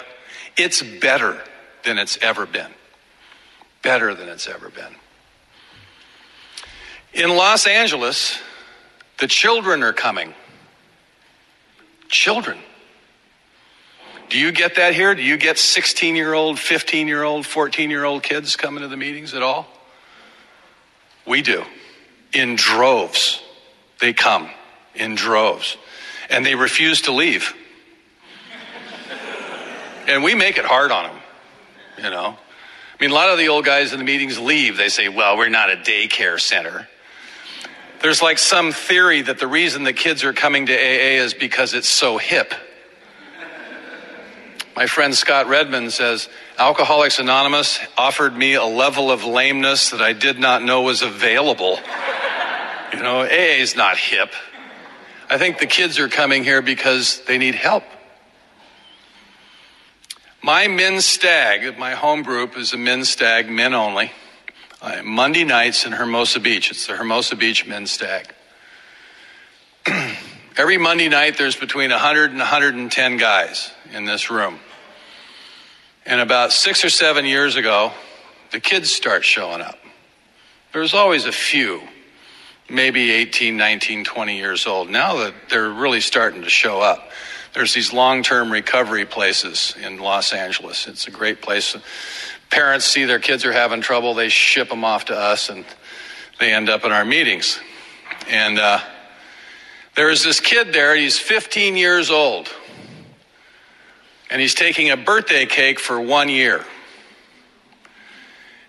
It's better than it's ever been. Better than it's ever been. In Los Angeles, the children are coming. Children. Do you get that here? Do you get 16 year old, 15 year old, 14 year old kids coming to the meetings at all? We do. In droves. They come in droves. And they refuse to leave. [LAUGHS] and we make it hard on them, you know. I mean, a lot of the old guys in the meetings leave. They say, well, we're not a daycare center. There's like some theory that the reason the kids are coming to AA is because it's so hip. My friend Scott Redmond says Alcoholics Anonymous offered me a level of lameness that I did not know was available. You know, AA is not hip. I think the kids are coming here because they need help. My men's stag, my home group is a men's stag, men only. Uh, Monday nights in Hermosa Beach. It's the Hermosa Beach men's stag. [CLEARS THROAT] Every Monday night, there's between 100 and 110 guys in this room. And about six or seven years ago, the kids start showing up. There's always a few, maybe 18, 19, 20 years old. Now that they're really starting to show up. There's these long term recovery places in Los Angeles. It's a great place. Parents see their kids are having trouble, they ship them off to us, and they end up in our meetings. And uh, there is this kid there, he's 15 years old and he's taking a birthday cake for one year.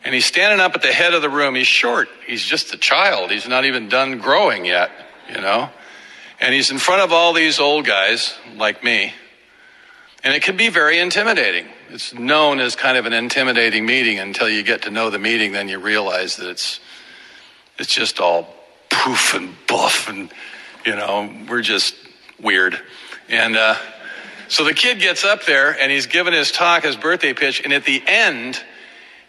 And he's standing up at the head of the room. He's short. He's just a child. He's not even done growing yet, you know? And he's in front of all these old guys like me. And it can be very intimidating. It's known as kind of an intimidating meeting until you get to know the meeting, then you realize that it's it's just all poof and buff and you know, we're just weird. And uh so the kid gets up there and he's giving his talk, his birthday pitch, and at the end,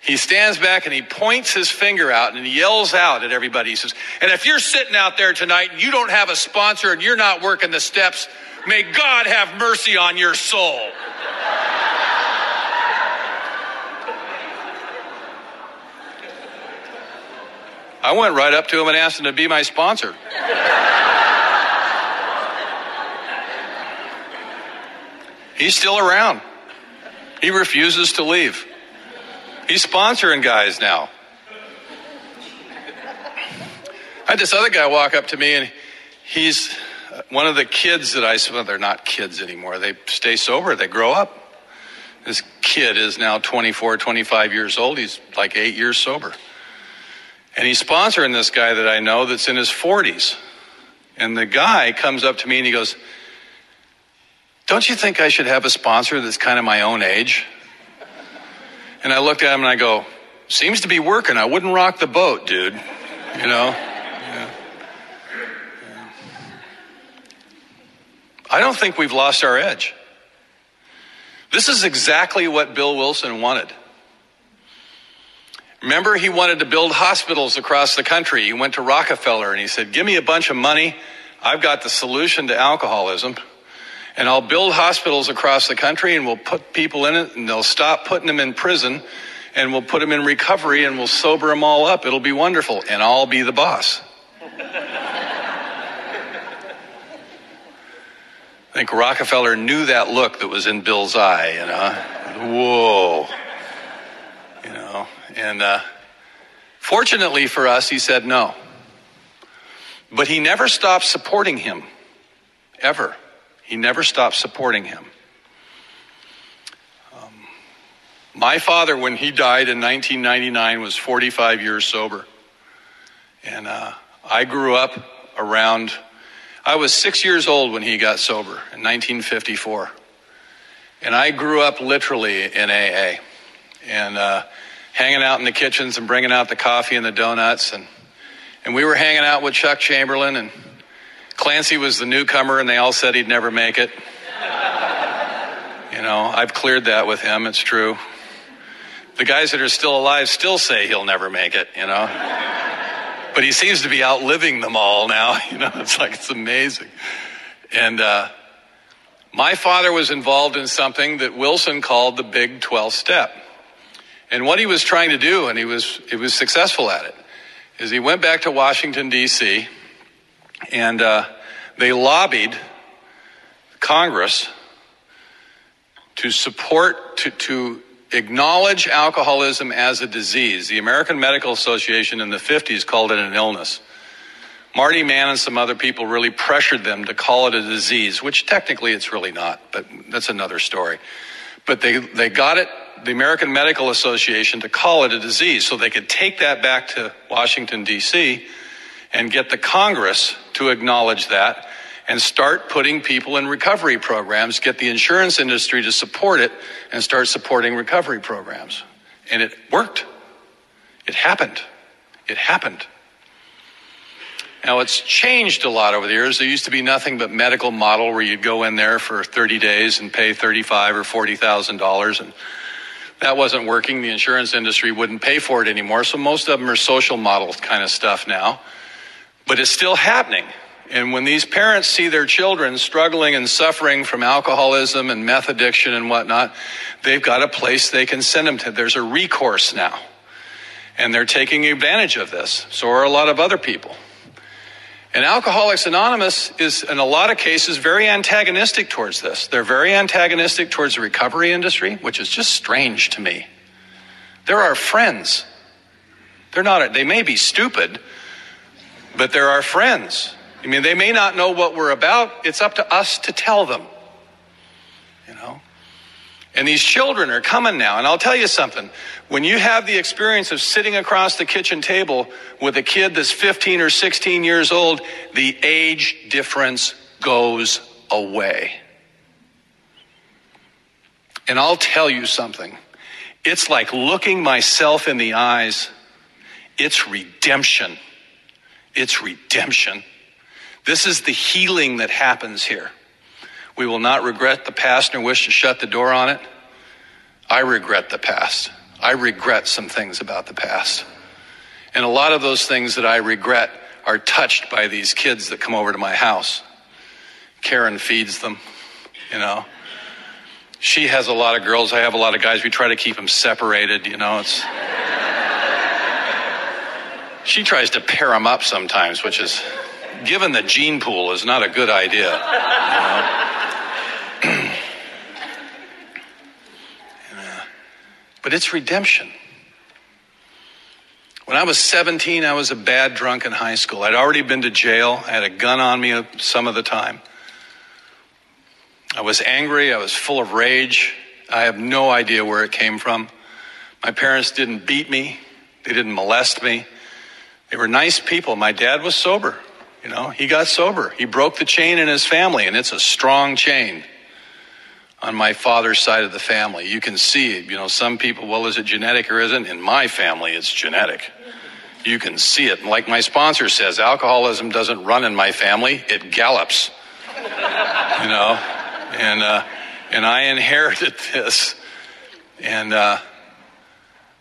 he stands back and he points his finger out and he yells out at everybody. He says, And if you're sitting out there tonight and you don't have a sponsor and you're not working the steps, may God have mercy on your soul. I went right up to him and asked him to be my sponsor. He's still around. He refuses to leave. He's sponsoring guys now. I had this other guy walk up to me, and he's uh, one of the kids that I well, they're not kids anymore. They stay sober, they grow up. This kid is now 24, 25 years old. He's like eight years sober. And he's sponsoring this guy that I know that's in his 40s. And the guy comes up to me and he goes, don't you think I should have a sponsor that's kind of my own age? And I looked at him and I go, Seems to be working. I wouldn't rock the boat, dude. You know? I don't think we've lost our edge. This is exactly what Bill Wilson wanted. Remember, he wanted to build hospitals across the country. He went to Rockefeller and he said, Give me a bunch of money. I've got the solution to alcoholism And I'll build hospitals across the country and we'll put people in it and they'll stop putting them in prison and we'll put them in recovery and we'll sober them all up. It'll be wonderful. And I'll be the boss. [LAUGHS] I think Rockefeller knew that look that was in Bill's eye, you know. Whoa. And uh, fortunately for us, he said no. But he never stopped supporting him, ever. He never stopped supporting him. Um, my father, when he died in 1999, was 45 years sober. And uh, I grew up around I was six years old when he got sober in 1954. And I grew up literally in AA and uh, hanging out in the kitchens and bringing out the coffee and the donuts. And, and we were hanging out with Chuck Chamberlain, and Clancy was the newcomer, and they all said he'd never make it. [LAUGHS] you know, I've cleared that with him, it's true. The guys that are still alive still say he'll never make it, you know [LAUGHS] but he seems to be outliving them all now. [LAUGHS] You know, it's like it's amazing. And uh, my father was involved in something that Wilson called the Big 12 Step. And what he was trying to do, and he was, he was successful at it, is he went back to Washington, D.C., and uh, they lobbied Congress to support, to, to acknowledge alcoholism as a disease. The American Medical Association in the 50s called it an illness. Marty Mann and some other people really pressured them to call it a disease, which technically it's really not, but that's another story. But they, they got it, the American Medical Association, to call it a disease so they could take that back to Washington, D.C., and get the Congress to acknowledge that and start putting people in recovery programs, get the insurance industry to support it, and start supporting recovery programs. And it worked. It happened. It happened. Now it's changed a lot over the years. There used to be nothing but medical model where you'd go in there for 30 days and pay 35 or 40,000 dollars and that wasn't working. The insurance industry wouldn't pay for it anymore. So most of them are social model kind of stuff now. But it's still happening. And when these parents see their children struggling and suffering from alcoholism and meth addiction and whatnot, they've got a place they can send them to. There's a recourse now. And they're taking advantage of this. So are a lot of other people. And Alcoholics Anonymous is, in a lot of cases, very antagonistic towards this. They're very antagonistic towards the recovery industry, which is just strange to me. They're our friends. They're not, they may be stupid, but they're our friends. I mean, they may not know what we're about. It's up to us to tell them. And these children are coming now. And I'll tell you something. When you have the experience of sitting across the kitchen table with a kid that's 15 or 16 years old, the age difference goes away. And I'll tell you something. It's like looking myself in the eyes. It's redemption. It's redemption. This is the healing that happens here. We will not regret the past nor wish to shut the door on it. I regret the past. I regret some things about the past. And a lot of those things that I regret are touched by these kids that come over to my house. Karen feeds them, you know. She has a lot of girls. I have a lot of guys. We try to keep them separated, you know. It's. [LAUGHS] she tries to pair them up sometimes, which is given the gene pool is not a good idea. You but it's redemption. When I was 17, I was a bad drunk in high school. I'd already been to jail. I had a gun on me some of the time. I was angry. I was full of rage. I have no idea where it came from. My parents didn't beat me. They didn't molest me. They were nice people. My dad was sober. You know, he got sober. He broke the chain in his family, and it's a strong chain on my father's side of the family. You can see, you know, some people, well, is it genetic or isn't? In my family, it's genetic. You can see it. Like my sponsor says, alcoholism doesn't run in my family, it gallops. you know, and, uh, and I inherited [LAUGHS] this. And, uh,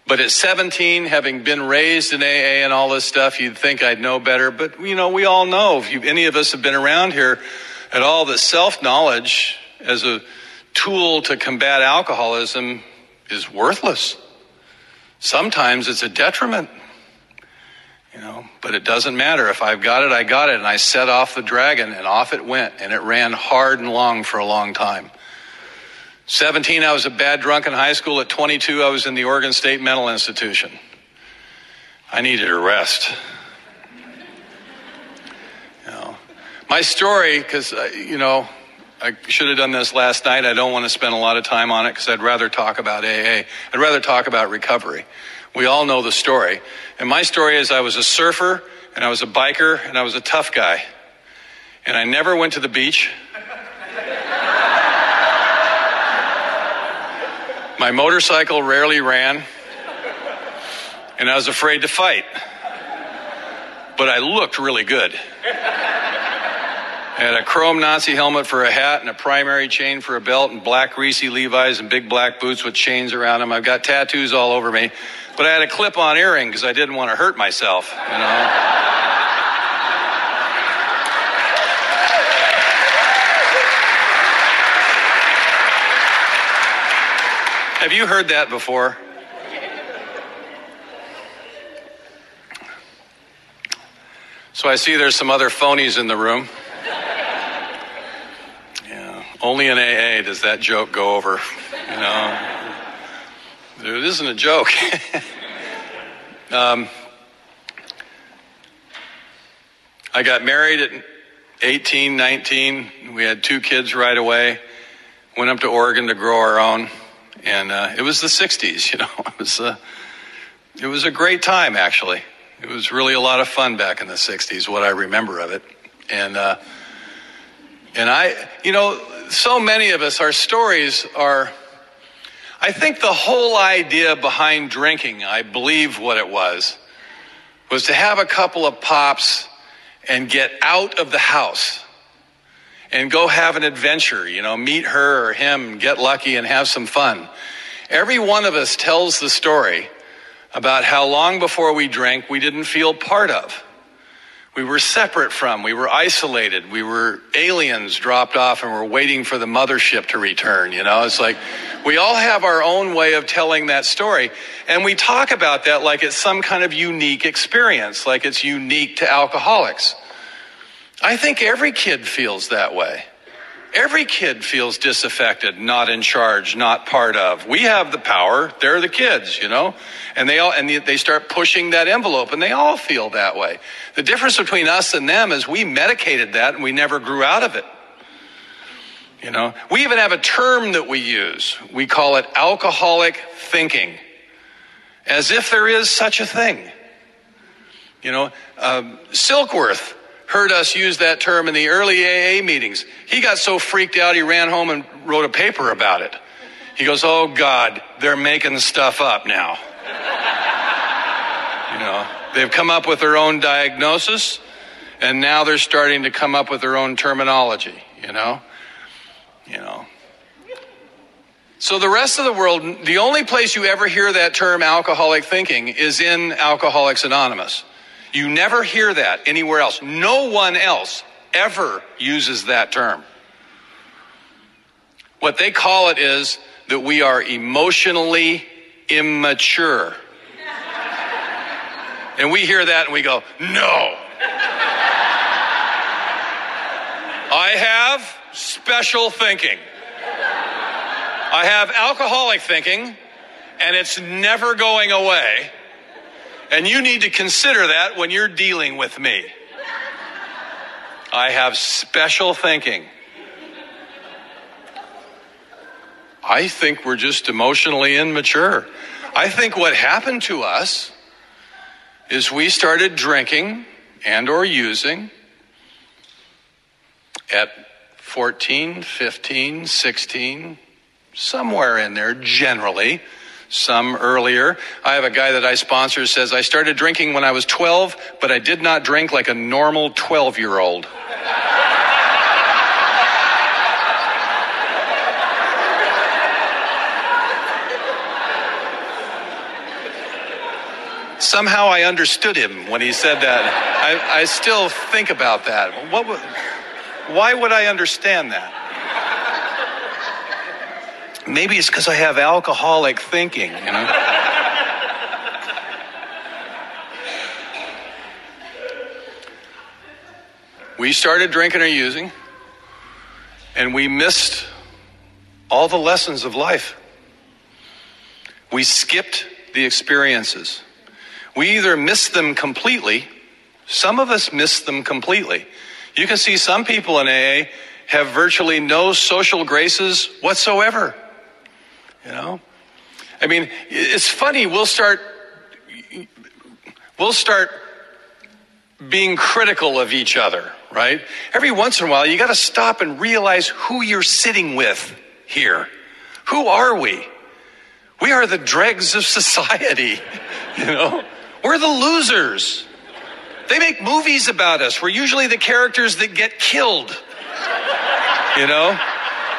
but at 17, having been raised in AA and all this stuff, you'd think I'd know better. But, you know, we all know, if you, any of us have been around here at all, that self knowledge as a tool to combat alcoholism is worthless. Sometimes it's a detriment. You know, but it doesn't matter. If I've got it, I got it. And I set off the dragon and off it went. And it ran hard and long for a long time. 17, I was a bad drunk in high school. At 22, I was in the Oregon State Mental Institution. I needed a rest. You know, my story, because, uh, you know, I should have done this last night. I don't want to spend a lot of time on it because I'd rather talk about AA. I'd rather talk about recovery. We all know the story. And my story is I was a surfer and I was a biker and I was a tough guy. And I never went to the beach. My motorcycle rarely ran. And I was afraid to fight. But I looked really good. I had a chrome Nazi helmet for a hat and a primary chain for a belt and black greasy Levi's and big black boots with chains around them. I've got tattoos all over me. But I had a clip on earring because I didn't want to hurt myself, you know. Have you heard that before? So I see there's some other phonies in the room. Only in AA does that joke go over, you know. It isn't a joke. [LAUGHS] um, I got married at 18, 19. We had two kids right away. Went up to Oregon to grow our own, and uh, it was the 60s. [LAUGHS] You know, it was a, it was a great time actually. It was really a lot of fun back in the 60s. What I remember of it, and uh, and I, you know, so many of us, our stories are I think the whole idea behind drinking, I believe what it was, was to have a couple of pops and get out of the house and go have an adventure, you know, meet her or him, get lucky and have some fun. Every one of us tells the story about how long before we drank we didn't feel part of we were separate from, we were isolated, we were aliens dropped off and we're waiting for the mothership to return. You know, it's like we all have our own way of telling that story. And we talk about that like it's some kind of unique experience, like it's unique to alcoholics. I think every kid feels that way. Every kid feels disaffected, not in charge, not part of. We have the power. They're the kids, you know? And they all, and they start pushing that envelope and they all feel that way. The difference between us and them is we medicated that and we never grew out of it. You know, we even have a term that we use. We call it alcoholic thinking, as if there is such a thing. You know, um, Silkworth heard us use that term in the early AA meetings. He got so freaked out, he ran home and wrote a paper about it. He goes, Oh God, they're making stuff up now. [LAUGHS] you know, they've come up with their own diagnosis, and now they're starting to come up with their own terminology, you know? You know. So the rest of the world, the only place you ever hear that term alcoholic thinking is in Alcoholics Anonymous. You never hear that anywhere else. No one else ever uses that term. What they call it is that we are emotionally immature. And we hear that and we go, no. I have special thinking. I have alcoholic thinking, and it's never going away. And you need to consider that when you're dealing with me. I have special thinking. I think we're just emotionally immature. I think what happened to us is we started drinking and or using at 14, 15, 16, somewhere in there generally some earlier. I have a guy that I sponsor says, I started drinking when I was 12, but I did not drink like a normal 12 year old. Somehow I understood him when he said that. I, I still think about that. What, why would I understand that? Maybe it's because I have alcoholic thinking, you know? we started drinking or using, and we missed all the lessons of life. We skipped the experiences. We either missed them completely, some of us missed them completely. You can see some people in AA have virtually no social graces whatsoever. You know? I mean, it's funny, we'll start we'll start being critical of each other, right? Every once in a while, you got to stop and realize who you're sitting with here. Who are we? We are the dregs of society, [LAUGHS] you know? We're the losers. They make movies about us. We're usually the characters that get killed, you know?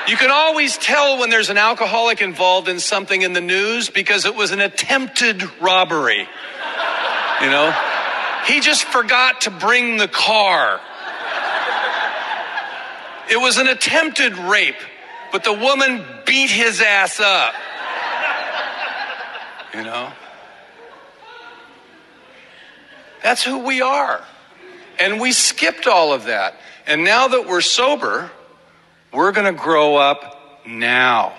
You can always tell when there's an alcoholic involved in something in the news because it was an attempted robbery, you know? He just forgot to bring the car. It was an attempted rape, but the woman beat his ass up. You know? That's who we are. And we skipped all of that. And now that we're sober, we're going to grow up now.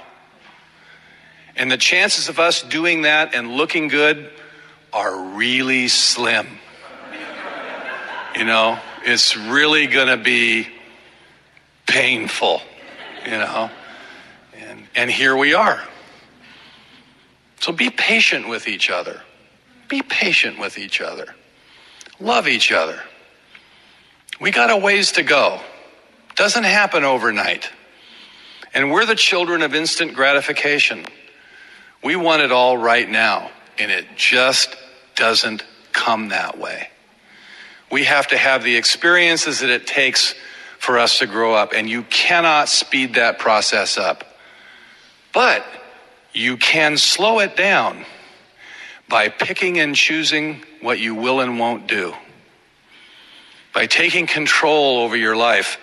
And the chances of us doing that and looking good are really slim. You know, it's really going to be painful, you know. And, and here we are. So be patient with each other. Be patient with each other. Love each other. We got a ways to go. Doesn't happen overnight. And we're the children of instant gratification. We want it all right now, and it just doesn't come that way. We have to have the experiences that it takes for us to grow up, and you cannot speed that process up. But you can slow it down by picking and choosing what you will and won't do. By taking control over your life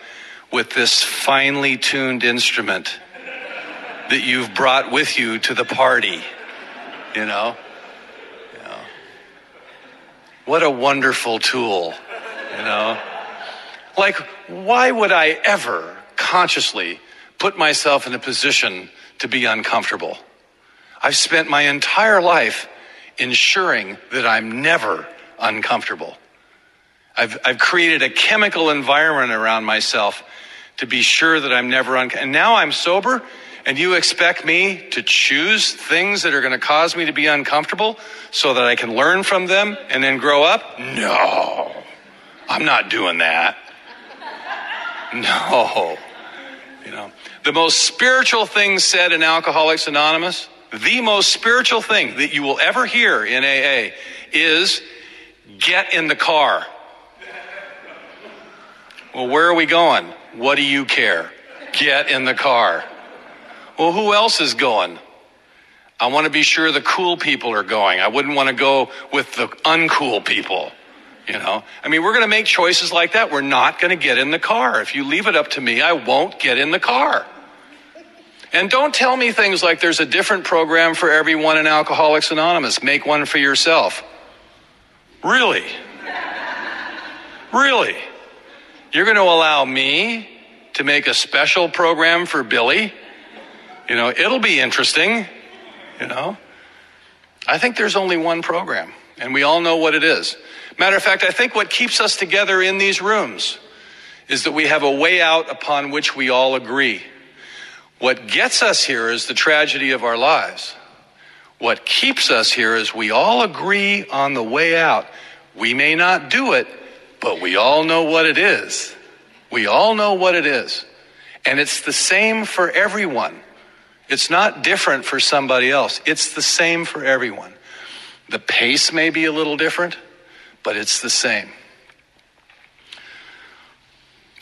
with this finely tuned instrument that you've brought with you to the party, you know? What a wonderful tool, you know? Like, why would I ever consciously put myself in a position to be uncomfortable? I've spent my entire life ensuring that I'm never uncomfortable. I've, I've created a chemical environment around myself to be sure that I'm never uncomfortable. And now I'm sober and you expect me to choose things that are going to cause me to be uncomfortable so that I can learn from them and then grow up? No, I'm not doing that. No. You know, the most spiritual thing said in Alcoholics Anonymous, the most spiritual thing that you will ever hear in AA is get in the car. Well, where are we going? What do you care? Get in the car. Well, who else is going? I want to be sure the cool people are going. I wouldn't want to go with the uncool people. You know, I mean, we're going to make choices like that. We're not going to get in the car. If you leave it up to me, I won't get in the car. And don't tell me things like there's a different program for everyone in Alcoholics Anonymous. Make one for yourself. Really? Really? You're going to allow me to make a special program for Billy? You know, it'll be interesting, you know. I think there's only one program, and we all know what it is. Matter of fact, I think what keeps us together in these rooms is that we have a way out upon which we all agree. What gets us here is the tragedy of our lives. What keeps us here is we all agree on the way out. We may not do it, but we all know what it is. We all know what it is. And it's the same for everyone. It's not different for somebody else. It's the same for everyone. The pace may be a little different, but it's the same.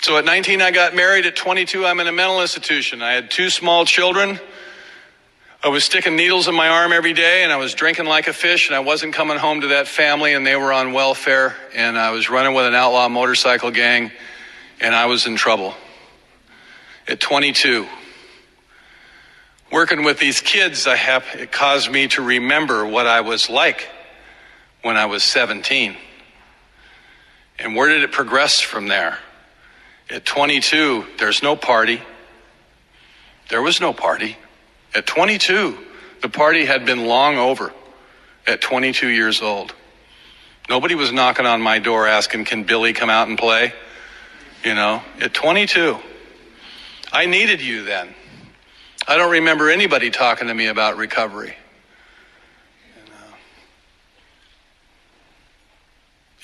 So at 19, I got married. At 22, I'm in a mental institution. I had two small children. I was sticking needles in my arm every day and I was drinking like a fish and I wasn't coming home to that family and they were on welfare and I was running with an outlaw motorcycle gang and I was in trouble. At 22, working with these kids, I have, it caused me to remember what I was like when I was 17. And where did it progress from there? At 22, there's no party. There was no party. At 22, the party had been long over at 22 years old. Nobody was knocking on my door asking, Can Billy come out and play? You know, at 22. I needed you then. I don't remember anybody talking to me about recovery. uh,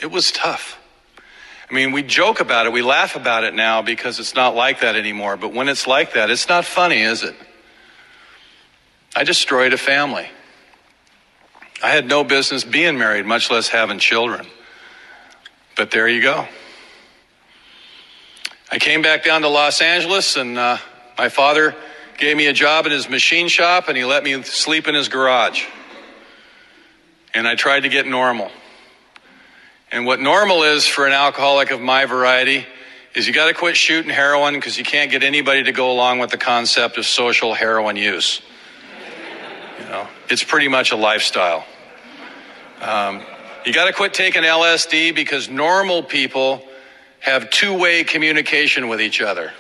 it was tough. I mean, we joke about it, we laugh about it now because it's not like that anymore. But when it's like that, it's not funny, is it? I destroyed a family. I had no business being married, much less having children. But there you go. I came back down to Los Angeles, and uh, my father gave me a job in his machine shop, and he let me sleep in his garage. And I tried to get normal. And what normal is for an alcoholic of my variety is you got to quit shooting heroin because you can't get anybody to go along with the concept of social heroin use. Know, it's pretty much a lifestyle. Um, you got to quit taking LSD because normal people have two way communication with each other.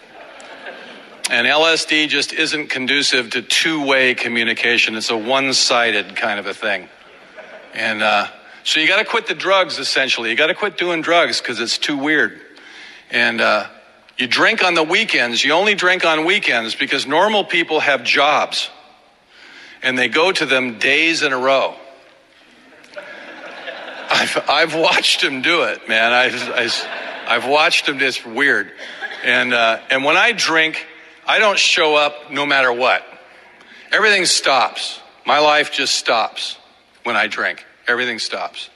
And LSD just isn't conducive to two way communication. It's a one sided kind of a thing. And uh, so you got to quit the drugs, essentially. You got to quit doing drugs because it's too weird. And uh, you drink on the weekends. You only drink on weekends because normal people have jobs and they go to them days in a row. I've, I've watched him do it, man. I, I, I've watched him. It's weird. And, uh, and when I drink, I don't show up no matter what. Everything stops. My life just stops when I drink. Everything stops.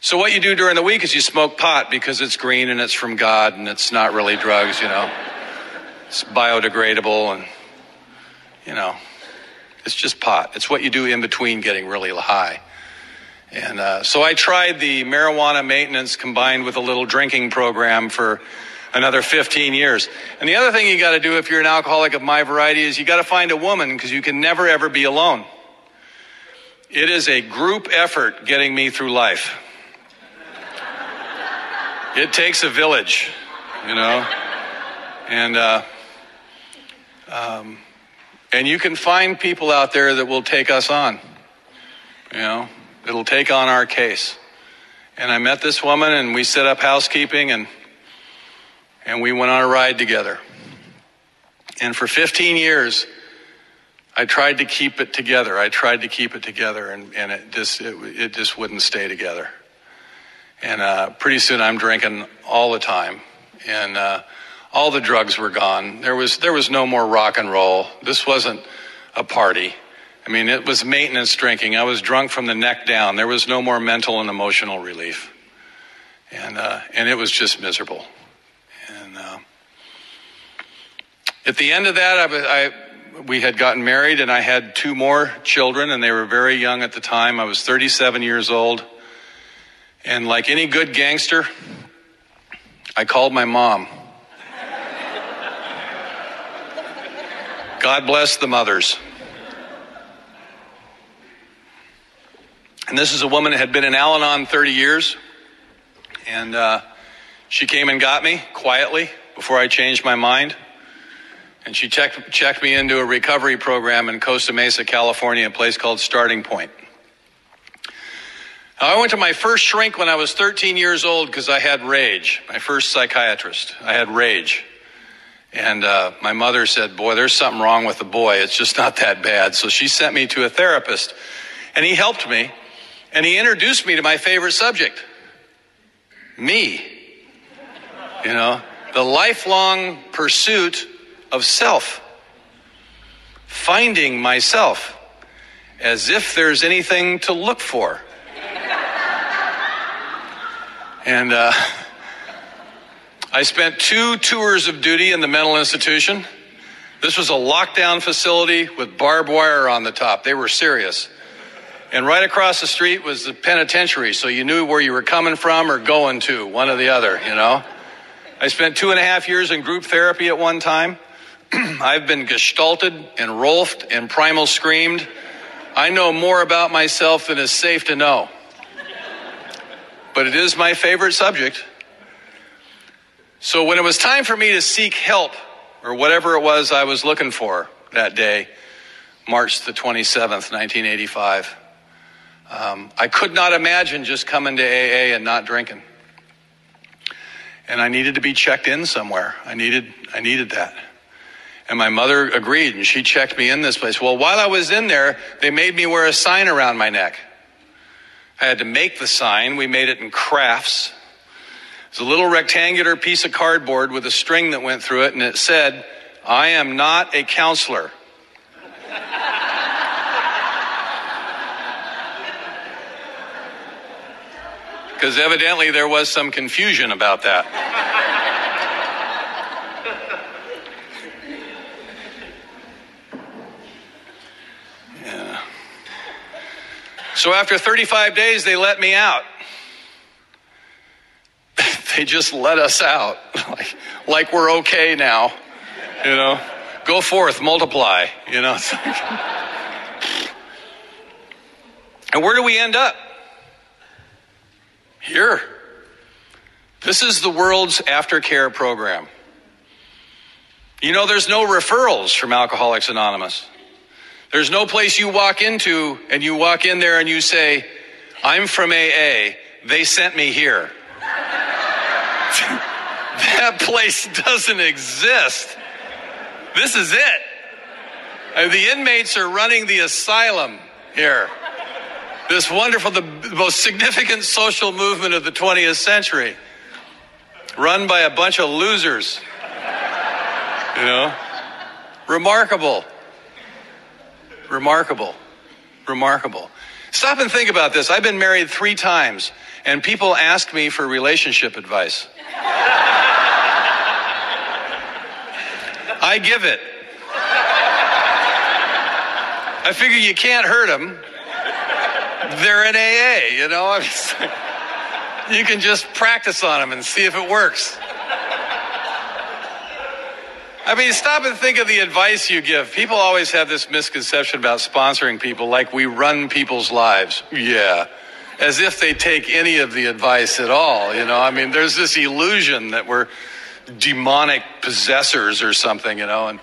So what you do during the week is you smoke pot because it's green and it's from God and it's not really drugs, you know. It's biodegradable and, you know, it's just pot. It's what you do in between getting really high. And uh, so I tried the marijuana maintenance combined with a little drinking program for another 15 years. And the other thing you got to do if you're an alcoholic of my variety is you got to find a woman because you can never ever be alone. It is a group effort getting me through life. It takes a village, you know, and uh, um, and you can find people out there that will take us on, you know. It'll take on our case. And I met this woman and we set up housekeeping and and we went on a ride together. And for 15 years, I tried to keep it together. I tried to keep it together, and, and it just it, it just wouldn't stay together. And uh, pretty soon, I'm drinking all the time, and uh, all the drugs were gone. There was there was no more rock and roll. This wasn't a party. I mean, it was maintenance drinking. I was drunk from the neck down. There was no more mental and emotional relief. And, uh, and it was just miserable. And uh, at the end of that, I, I, we had gotten married and I had two more children, and they were very young at the time. I was 37 years old. And like any good gangster, I called my mom. God bless the mothers. And this is a woman that had been in Al Anon 30 years. And uh, she came and got me quietly before I changed my mind. And she checked, checked me into a recovery program in Costa Mesa, California, a place called Starting Point. I went to my first shrink when I was 13 years old because I had rage. My first psychiatrist. I had rage. And uh, my mother said, Boy, there's something wrong with the boy. It's just not that bad. So she sent me to a therapist. And he helped me. And he introduced me to my favorite subject me. You know, the lifelong pursuit of self, finding myself as if there's anything to look for. And uh, I spent two tours of duty in the mental institution. This was a lockdown facility with barbed wire on the top. They were serious. And right across the street was the penitentiary, so you knew where you were coming from or going to, one or the other, you know. I spent two and a half years in group therapy at one time. [CLEARS THROAT] I've been gestalted and rolfed and primal screamed. I know more about myself than is safe to know. But it is my favorite subject. So when it was time for me to seek help, or whatever it was I was looking for that day, March the 27th, 1985, um, I could not imagine just coming to AA and not drinking. And I needed to be checked in somewhere. I needed, I needed that. And my mother agreed and she checked me in this place. Well, while I was in there, they made me wear a sign around my neck. I had to make the sign. We made it in crafts. It's a little rectangular piece of cardboard with a string that went through it, and it said, I am not a counselor. [LAUGHS] Because evidently there was some confusion about that. [LAUGHS] So after 35 days, they let me out. [LAUGHS] they just let us out, [LAUGHS] like, like we're okay now. You know, go forth, multiply. You know, [LAUGHS] and where do we end up? Here. This is the world's aftercare program. You know, there's no referrals from Alcoholics Anonymous. There's no place you walk into and you walk in there and you say, I'm from AA. They sent me here. That place doesn't exist. This is it. And the inmates are running the asylum here. This wonderful, the most significant social movement of the 20th century, run by a bunch of losers. You know? Remarkable. Remarkable. Remarkable. Stop and think about this. I've been married three times, and people ask me for relationship advice. I give it. I figure you can't hurt them. They're in AA, you know? [LAUGHS] you can just practice on them and see if it works. I mean, stop and think of the advice you give. People always have this misconception about sponsoring people like we run people's lives. Yeah. As if they take any of the advice at all, you know? I mean, there's this illusion that we're demonic possessors or something, you know? And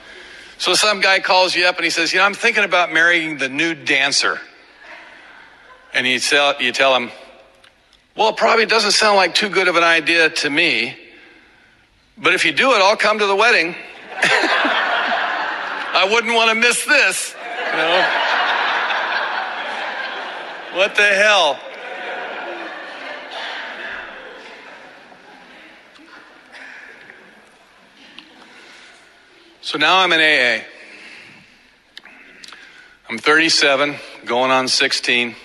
so some guy calls you up and he says, You know, I'm thinking about marrying the nude dancer. And you tell, you tell him, Well, it probably doesn't sound like too good of an idea to me. But if you do it, I'll come to the wedding. [LAUGHS] I wouldn't want to miss this. You know? What the hell? So now I'm in AA. I'm 37, going on 16.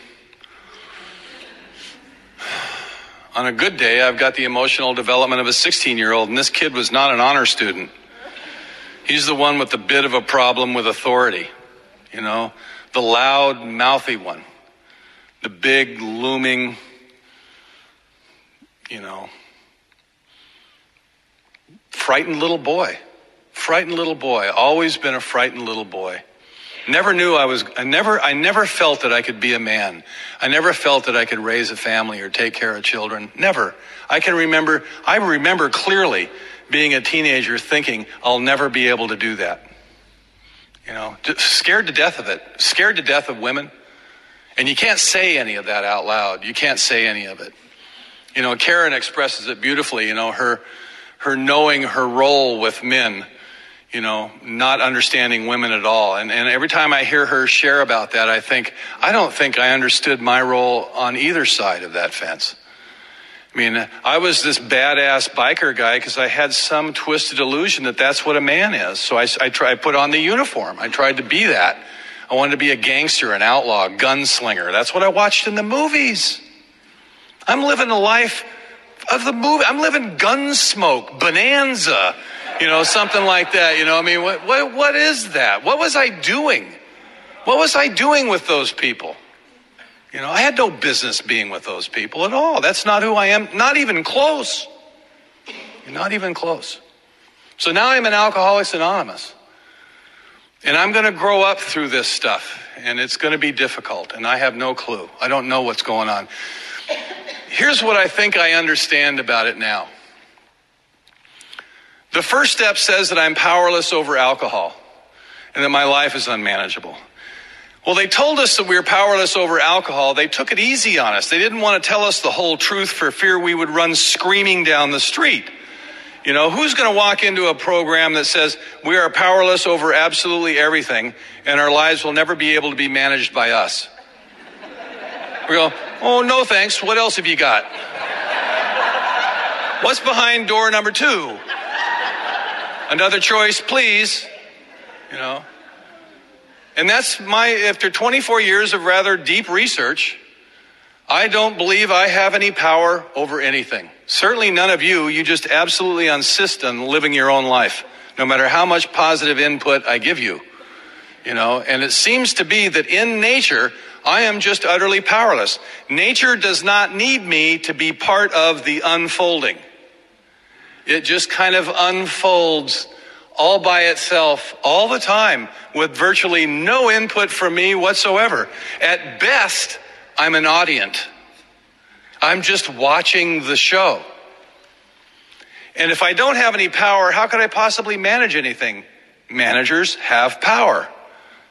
On a good day, I've got the emotional development of a 16 year old, and this kid was not an honor student. He's the one with the bit of a problem with authority, you know, the loud, mouthy one, the big, looming, you know, frightened little boy. Frightened little boy. Always been a frightened little boy. Never knew I was, I never, I never felt that I could be a man. I never felt that I could raise a family or take care of children. Never. I can remember, I remember clearly being a teenager thinking, I'll never be able to do that. You know, scared to death of it, scared to death of women. And you can't say any of that out loud. You can't say any of it. You know, Karen expresses it beautifully, you know, her, her knowing her role with men, you know, not understanding women at all. And, and every time I hear her share about that, I think, I don't think I understood my role on either side of that fence. I mean, I was this badass biker guy because I had some twisted illusion that that's what a man is. So I, I, tried, I put on the uniform. I tried to be that. I wanted to be a gangster, an outlaw, gunslinger. That's what I watched in the movies. I'm living the life of the movie. I'm living Gunsmoke, Bonanza, you know, something like that. You know, I mean, what, what, what is that? What was I doing? What was I doing with those people? You know, I had no business being with those people at all. That's not who I am, not even close. Not even close. So now I'm an Alcoholics Anonymous. And I'm going to grow up through this stuff, and it's going to be difficult, and I have no clue. I don't know what's going on. Here's what I think I understand about it now. The first step says that I'm powerless over alcohol and that my life is unmanageable. Well, they told us that we were powerless over alcohol. They took it easy on us. They didn't want to tell us the whole truth for fear we would run screaming down the street. You know, who's going to walk into a program that says we are powerless over absolutely everything and our lives will never be able to be managed by us? We go, oh, no thanks. What else have you got? What's behind door number two? Another choice, please. You know. And that's my, after 24 years of rather deep research, I don't believe I have any power over anything. Certainly none of you. You just absolutely insist on living your own life, no matter how much positive input I give you. You know, and it seems to be that in nature, I am just utterly powerless. Nature does not need me to be part of the unfolding. It just kind of unfolds all by itself all the time with virtually no input from me whatsoever. At best, I'm an audience. I'm just watching the show. And if I don't have any power, how could I possibly manage anything? Managers have power.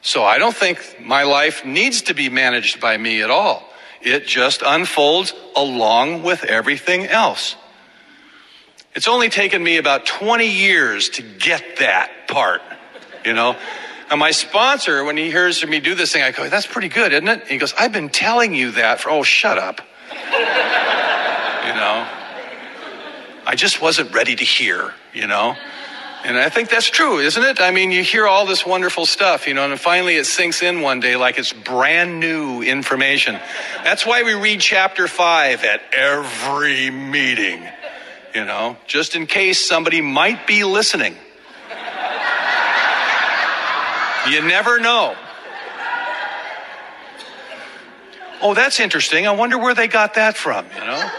So I don't think my life needs to be managed by me at all. It just unfolds along with everything else. It's only taken me about 20 years to get that part, you know? And my sponsor, when he hears me do this thing, I go, that's pretty good, isn't it? And he goes, I've been telling you that for, oh, shut up. [LAUGHS] you know? I just wasn't ready to hear, you know? And I think that's true, isn't it? I mean, you hear all this wonderful stuff, you know, and finally it sinks in one day like it's brand new information. That's why we read chapter five at every meeting you know, just in case somebody might be listening. you never know. Oh, that's interesting. I wonder where they got that from, you know?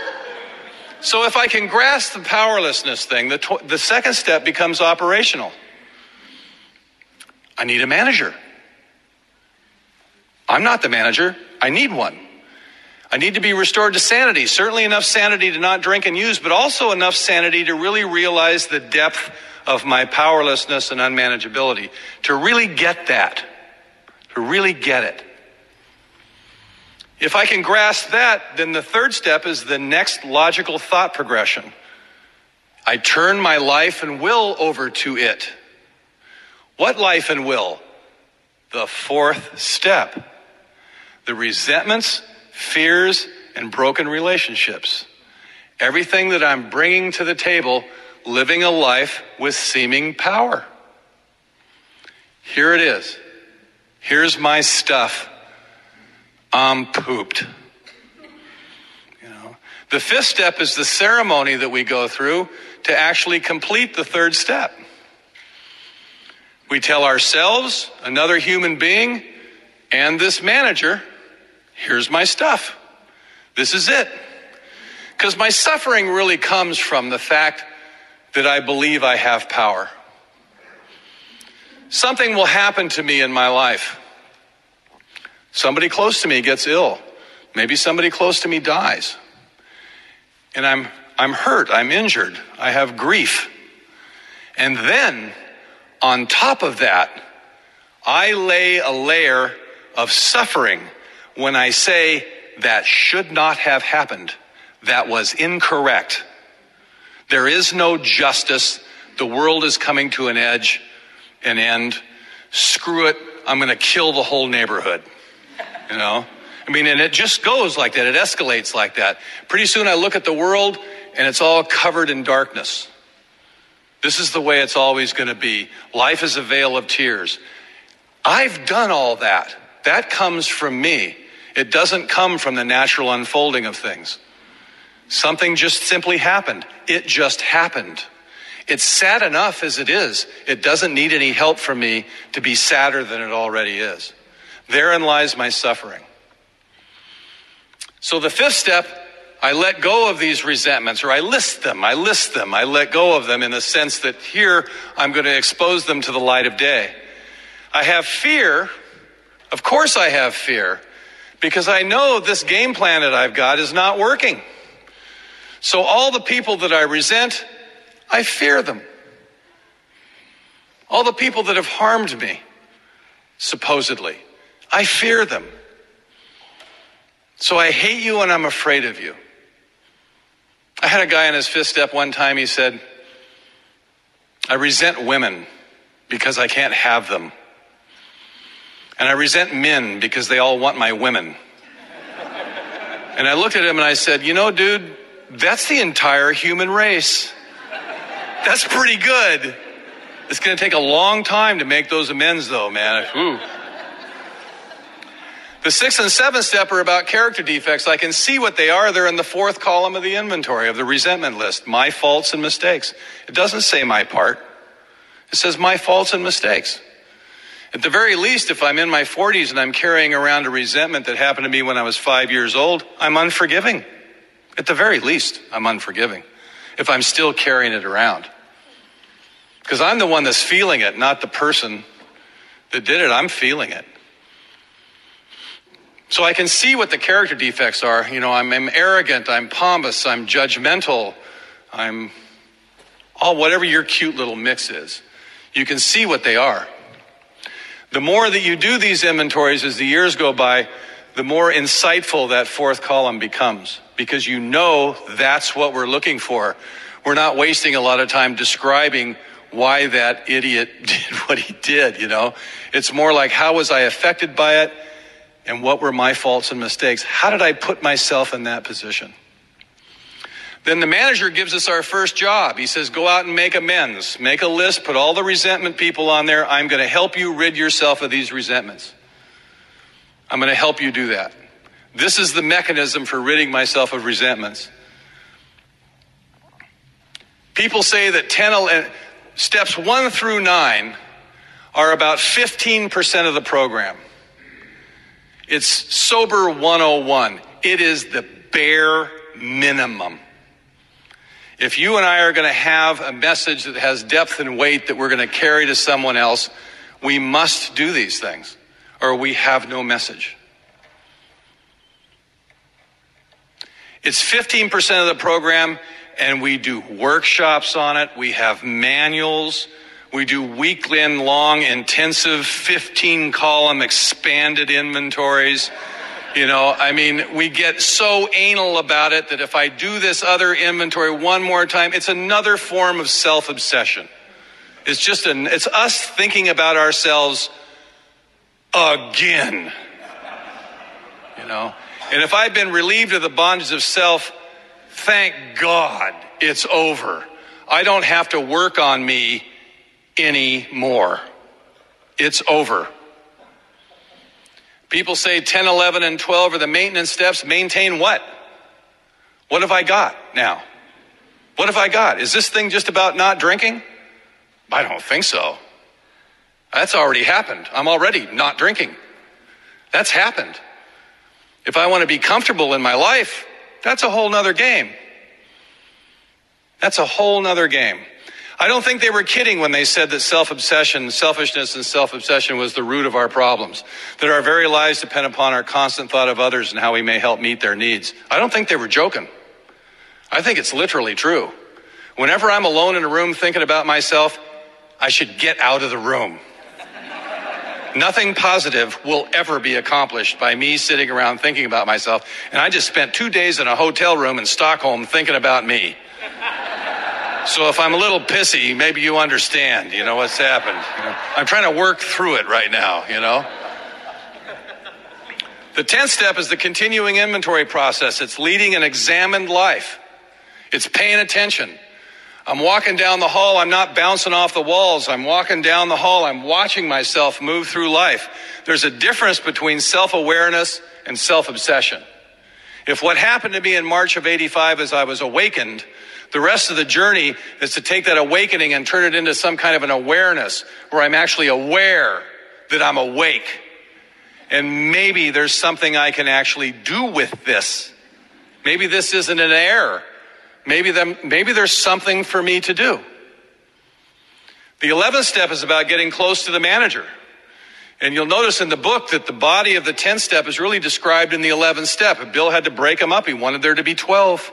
So if I can grasp the powerlessness thing, the, tw- the second step becomes operational. I need a manager. I'm not the manager. I need one. I need to be restored to sanity. Certainly enough sanity to not drink and use, but also enough sanity to really realize the depth of my powerlessness and unmanageability. To really get that. To really get it. If I can grasp that, then the third step is the next logical thought progression. I turn my life and will over to it. What life and will? The fourth step. The resentments fears, and broken relationships. Everything that I'm bringing to the table, living a life with seeming power. Here it is. Here's my stuff. I'm pooped. You know, the fifth step is the ceremony that we go through to actually complete the third step. We tell ourselves, another human being, and this manager here's my stuff. This is it. Because my suffering really comes from the fact that I believe I have power. Something will happen to me in my life. Somebody close to me gets ill. Maybe somebody close to me dies. And I'm, I'm hurt. I'm injured. I have grief. And then, on top of that, I lay a layer of suffering when I say that should not have happened, that was incorrect. There is no justice. The world is coming to an edge, an end. Screw it. I'm going to kill the whole neighborhood. You know? I mean, and it just goes like that. It escalates like that. Pretty soon I look at the world and it's all covered in darkness. This is the way it's always going to be. Life is a vale of tears. I've done all that. That comes from me. It doesn't come from the natural unfolding of things. Something just simply happened. It just happened. It's sad enough as it is. It doesn't need any help from me to be sadder than it already is. Therein lies my suffering. So the fifth step, I let go of these resentments, or I list them. I list them. I let go of them in the sense that here I'm going to expose them to the light of day. I have fear. Of course, I have fear because I know this game plan that I've got is not working. So, all the people that I resent, I fear them. All the people that have harmed me, supposedly, I fear them. So, I hate you and I'm afraid of you. I had a guy in his fifth step one time, he said, I resent women because I can't have them. And I resent men because they all want my women. And I looked at him and I said, You know, dude, that's the entire human race. That's pretty good. It's going to take a long time to make those amends, though, man. Ooh. The sixth and seventh step are about character defects. I can see what they are. They're in the fourth column of the inventory of the resentment list my faults and mistakes. It doesn't say my part, it says my faults and mistakes. At the very least, if I'm in my 40s and I'm carrying around a resentment that happened to me when I was five years old, I'm unforgiving. At the very least, I'm unforgiving if I'm still carrying it around. Because I'm the one that's feeling it, not the person that did it. I'm feeling it. So I can see what the character defects are. You know, I'm, I'm arrogant, I'm pompous, I'm judgmental, I'm all whatever your cute little mix is. You can see what they are. The more that you do these inventories as the years go by, the more insightful that fourth column becomes because you know that's what we're looking for. We're not wasting a lot of time describing why that idiot [LAUGHS] did what he did, you know. It's more like how was I affected by it? And what were my faults and mistakes? How did I put myself in that position? Then the manager gives us our first job. He says, Go out and make amends. Make a list, put all the resentment people on there. I'm going to help you rid yourself of these resentments. I'm going to help you do that. This is the mechanism for ridding myself of resentments. People say that 10, uh, steps 1 through 9 are about 15% of the program. It's Sober 101. It is the bare minimum. If you and I are going to have a message that has depth and weight that we're going to carry to someone else, we must do these things or we have no message. It's 15% of the program, and we do workshops on it. We have manuals. We do weekend long, intensive, 15 column expanded inventories. You know, I mean, we get so anal about it that if I do this other inventory one more time, it's another form of self obsession. It's just an, it's us thinking about ourselves again. You know, and if I've been relieved of the bondage of self, thank God it's over. I don't have to work on me anymore. It's over. People say 10, 11, and 12 are the maintenance steps. Maintain what? What have I got now? What have I got? Is this thing just about not drinking? I don't think so. That's already happened. I'm already not drinking. That's happened. If I want to be comfortable in my life, that's a whole nother game. That's a whole nother game. I don't think they were kidding when they said that self obsession, selfishness, and self obsession was the root of our problems, that our very lives depend upon our constant thought of others and how we may help meet their needs. I don't think they were joking. I think it's literally true. Whenever I'm alone in a room thinking about myself, I should get out of the room. Nothing positive will ever be accomplished by me sitting around thinking about myself. And I just spent two days in a hotel room in Stockholm thinking about me. So if I'm a little pissy, maybe you understand, you know, what's happened. I'm trying to work through it right now, you know. The 10th step is the continuing inventory process. It's leading an examined life. It's paying attention. I'm walking down the hall. I'm not bouncing off the walls. I'm walking down the hall. I'm watching myself move through life. There's a difference between self awareness and self obsession. If what happened to me in March of 85 is I was awakened, the rest of the journey is to take that awakening and turn it into some kind of an awareness where I'm actually aware that I'm awake. And maybe there's something I can actually do with this. Maybe this isn't an error. Maybe, maybe there's something for me to do. The 11th step is about getting close to the manager. And you'll notice in the book that the body of the 10th step is really described in the 11th step. Bill had to break them up. He wanted there to be 12.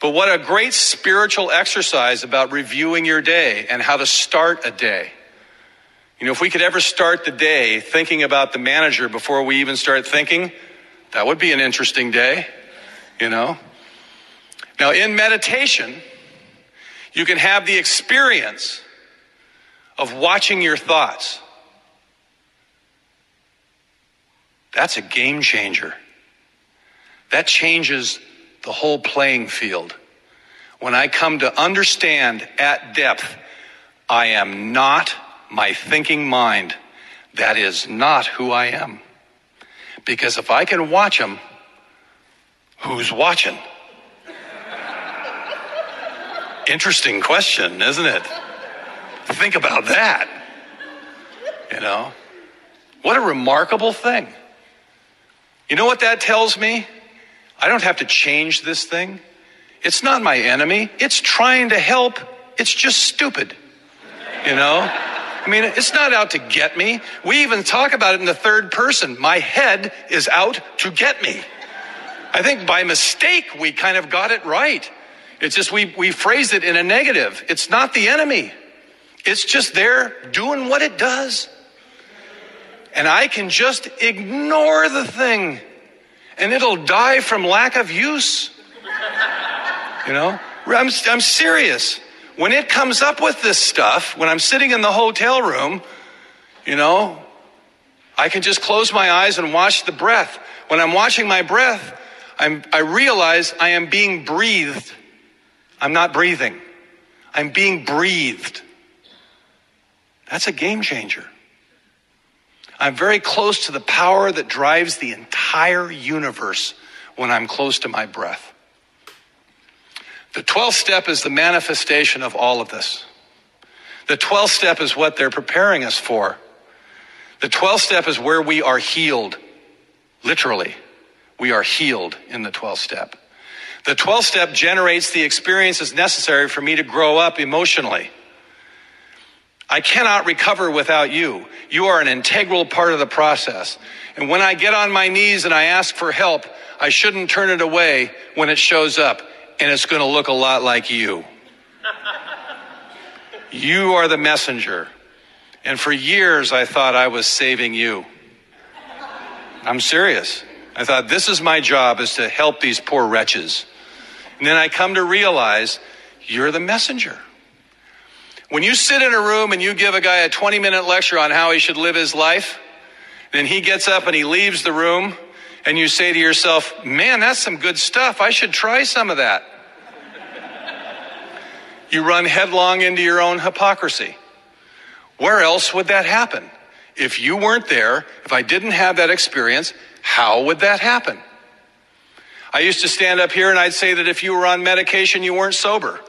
But what a great spiritual exercise about reviewing your day and how to start a day. You know, if we could ever start the day thinking about the manager before we even start thinking, that would be an interesting day, you know? Now, in meditation, you can have the experience of watching your thoughts. That's a game changer. That changes the whole playing field. When I come to understand at depth, I am not my thinking mind. That is not who I am. Because if I can watch them, who's watching? Interesting question, isn't it? Think about that. You know, what a remarkable thing. You know what that tells me? I don't have to change this thing. It's not my enemy. It's trying to help. It's just stupid. You know? I mean, it's not out to get me. We even talk about it in the third person. My head is out to get me. I think by mistake we kind of got it right. It's just we, we phrased it in a negative. It's not the enemy. It's just there doing what it does. And I can just ignore the thing and it'll die from lack of use. You know, I'm, I'm serious. When it comes up with this stuff, when I'm sitting in the hotel room, you know, I can just close my eyes and watch the breath. When I'm watching my breath, I'm, I realize I am being breathed. I'm not breathing. I'm being breathed. That's a game changer. I'm very close to the power that drives the entire universe when I'm close to my breath. The 12th step is the manifestation of all of this. The 12th step is what they're preparing us for. The 12th step is where we are healed. Literally, we are healed in the 12th step. The 12th step generates the experiences necessary for me to grow up emotionally. I cannot recover without you. You are an integral part of the process. And when I get on my knees and I ask for help, I shouldn't turn it away when it shows up and it's going to look a lot like you. [LAUGHS] you are the messenger. And for years, I thought I was saving you. I'm serious. I thought this is my job is to help these poor wretches. And then I come to realize you're the messenger. When you sit in a room and you give a guy a 20 minute lecture on how he should live his life, then he gets up and he leaves the room, and you say to yourself, Man, that's some good stuff. I should try some of that. you run headlong into your own hypocrisy. Where else would that happen? If you weren't there, if I didn't have that experience, how would that happen? I used to stand up here and I'd say that if you were on medication, you weren't sober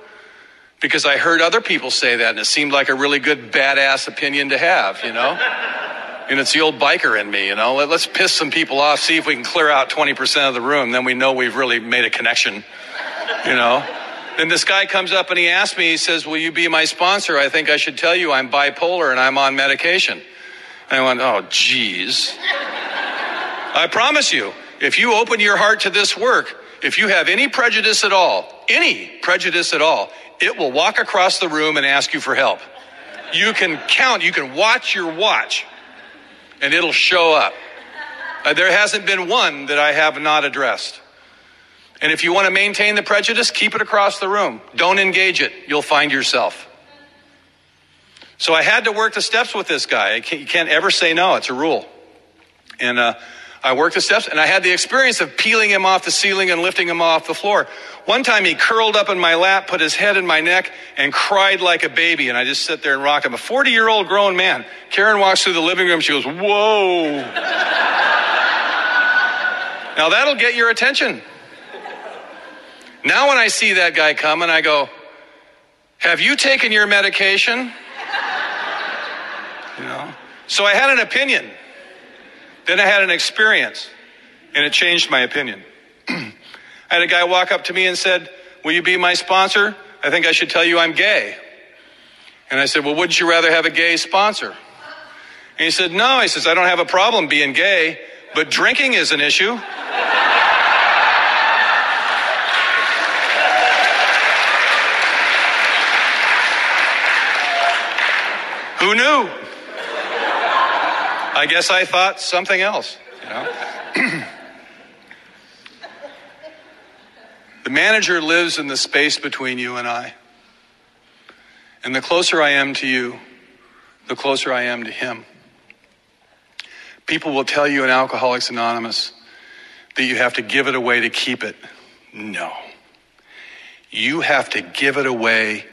because I heard other people say that and it seemed like a really good badass opinion to have, you know? and it's the old biker in me, you know? Let, us piss some people off, see if we can clear out 20% of the room, then we know we've really made a connection, you know? Then this guy comes up and he asks me, he says, Will you be my sponsor? I think I should tell you I'm bipolar and I'm on medication. And I went, Oh, geez. I promise you, if you open your heart to this work, if you have any prejudice at all, any prejudice at all, it will walk across the room and ask you for help. You can count, you can watch your watch, and it'll show up. Uh, there hasn't been one that I have not addressed. And if you want to maintain the prejudice, keep it across the room. Don't engage it. You'll find yourself. So I had to work the steps with this guy. You can't ever say no. It's a rule. And uh, I worked the steps and I had the experience of peeling him off the ceiling and lifting him off the floor. One time he curled up in my lap, put his head in my neck, and cried like a baby. And I just sit there and rock him. A 40 year old grown man. Karen walks through the living room. She goes, Whoa. now that'll get your attention. Now when I see that guy come and I go, Have you taken your medication? You know? So I had an opinion. Then I had an experience, and it changed my opinion. [CLEARS THROAT] I had a guy walk up to me and said, Will you be my sponsor? I think I should tell you I'm gay. And I said, Well, wouldn't you rather have a gay sponsor? And he said, No. He says, I don't have a problem being gay, but drinking is an issue. [LAUGHS] Who knew? I guess I thought something else, you know? the manager lives in the space between you and I. And the closer I am to you, the closer I am to him. People will tell you in Alcoholics Anonymous that you have to give it away to keep it. No. You have to give it away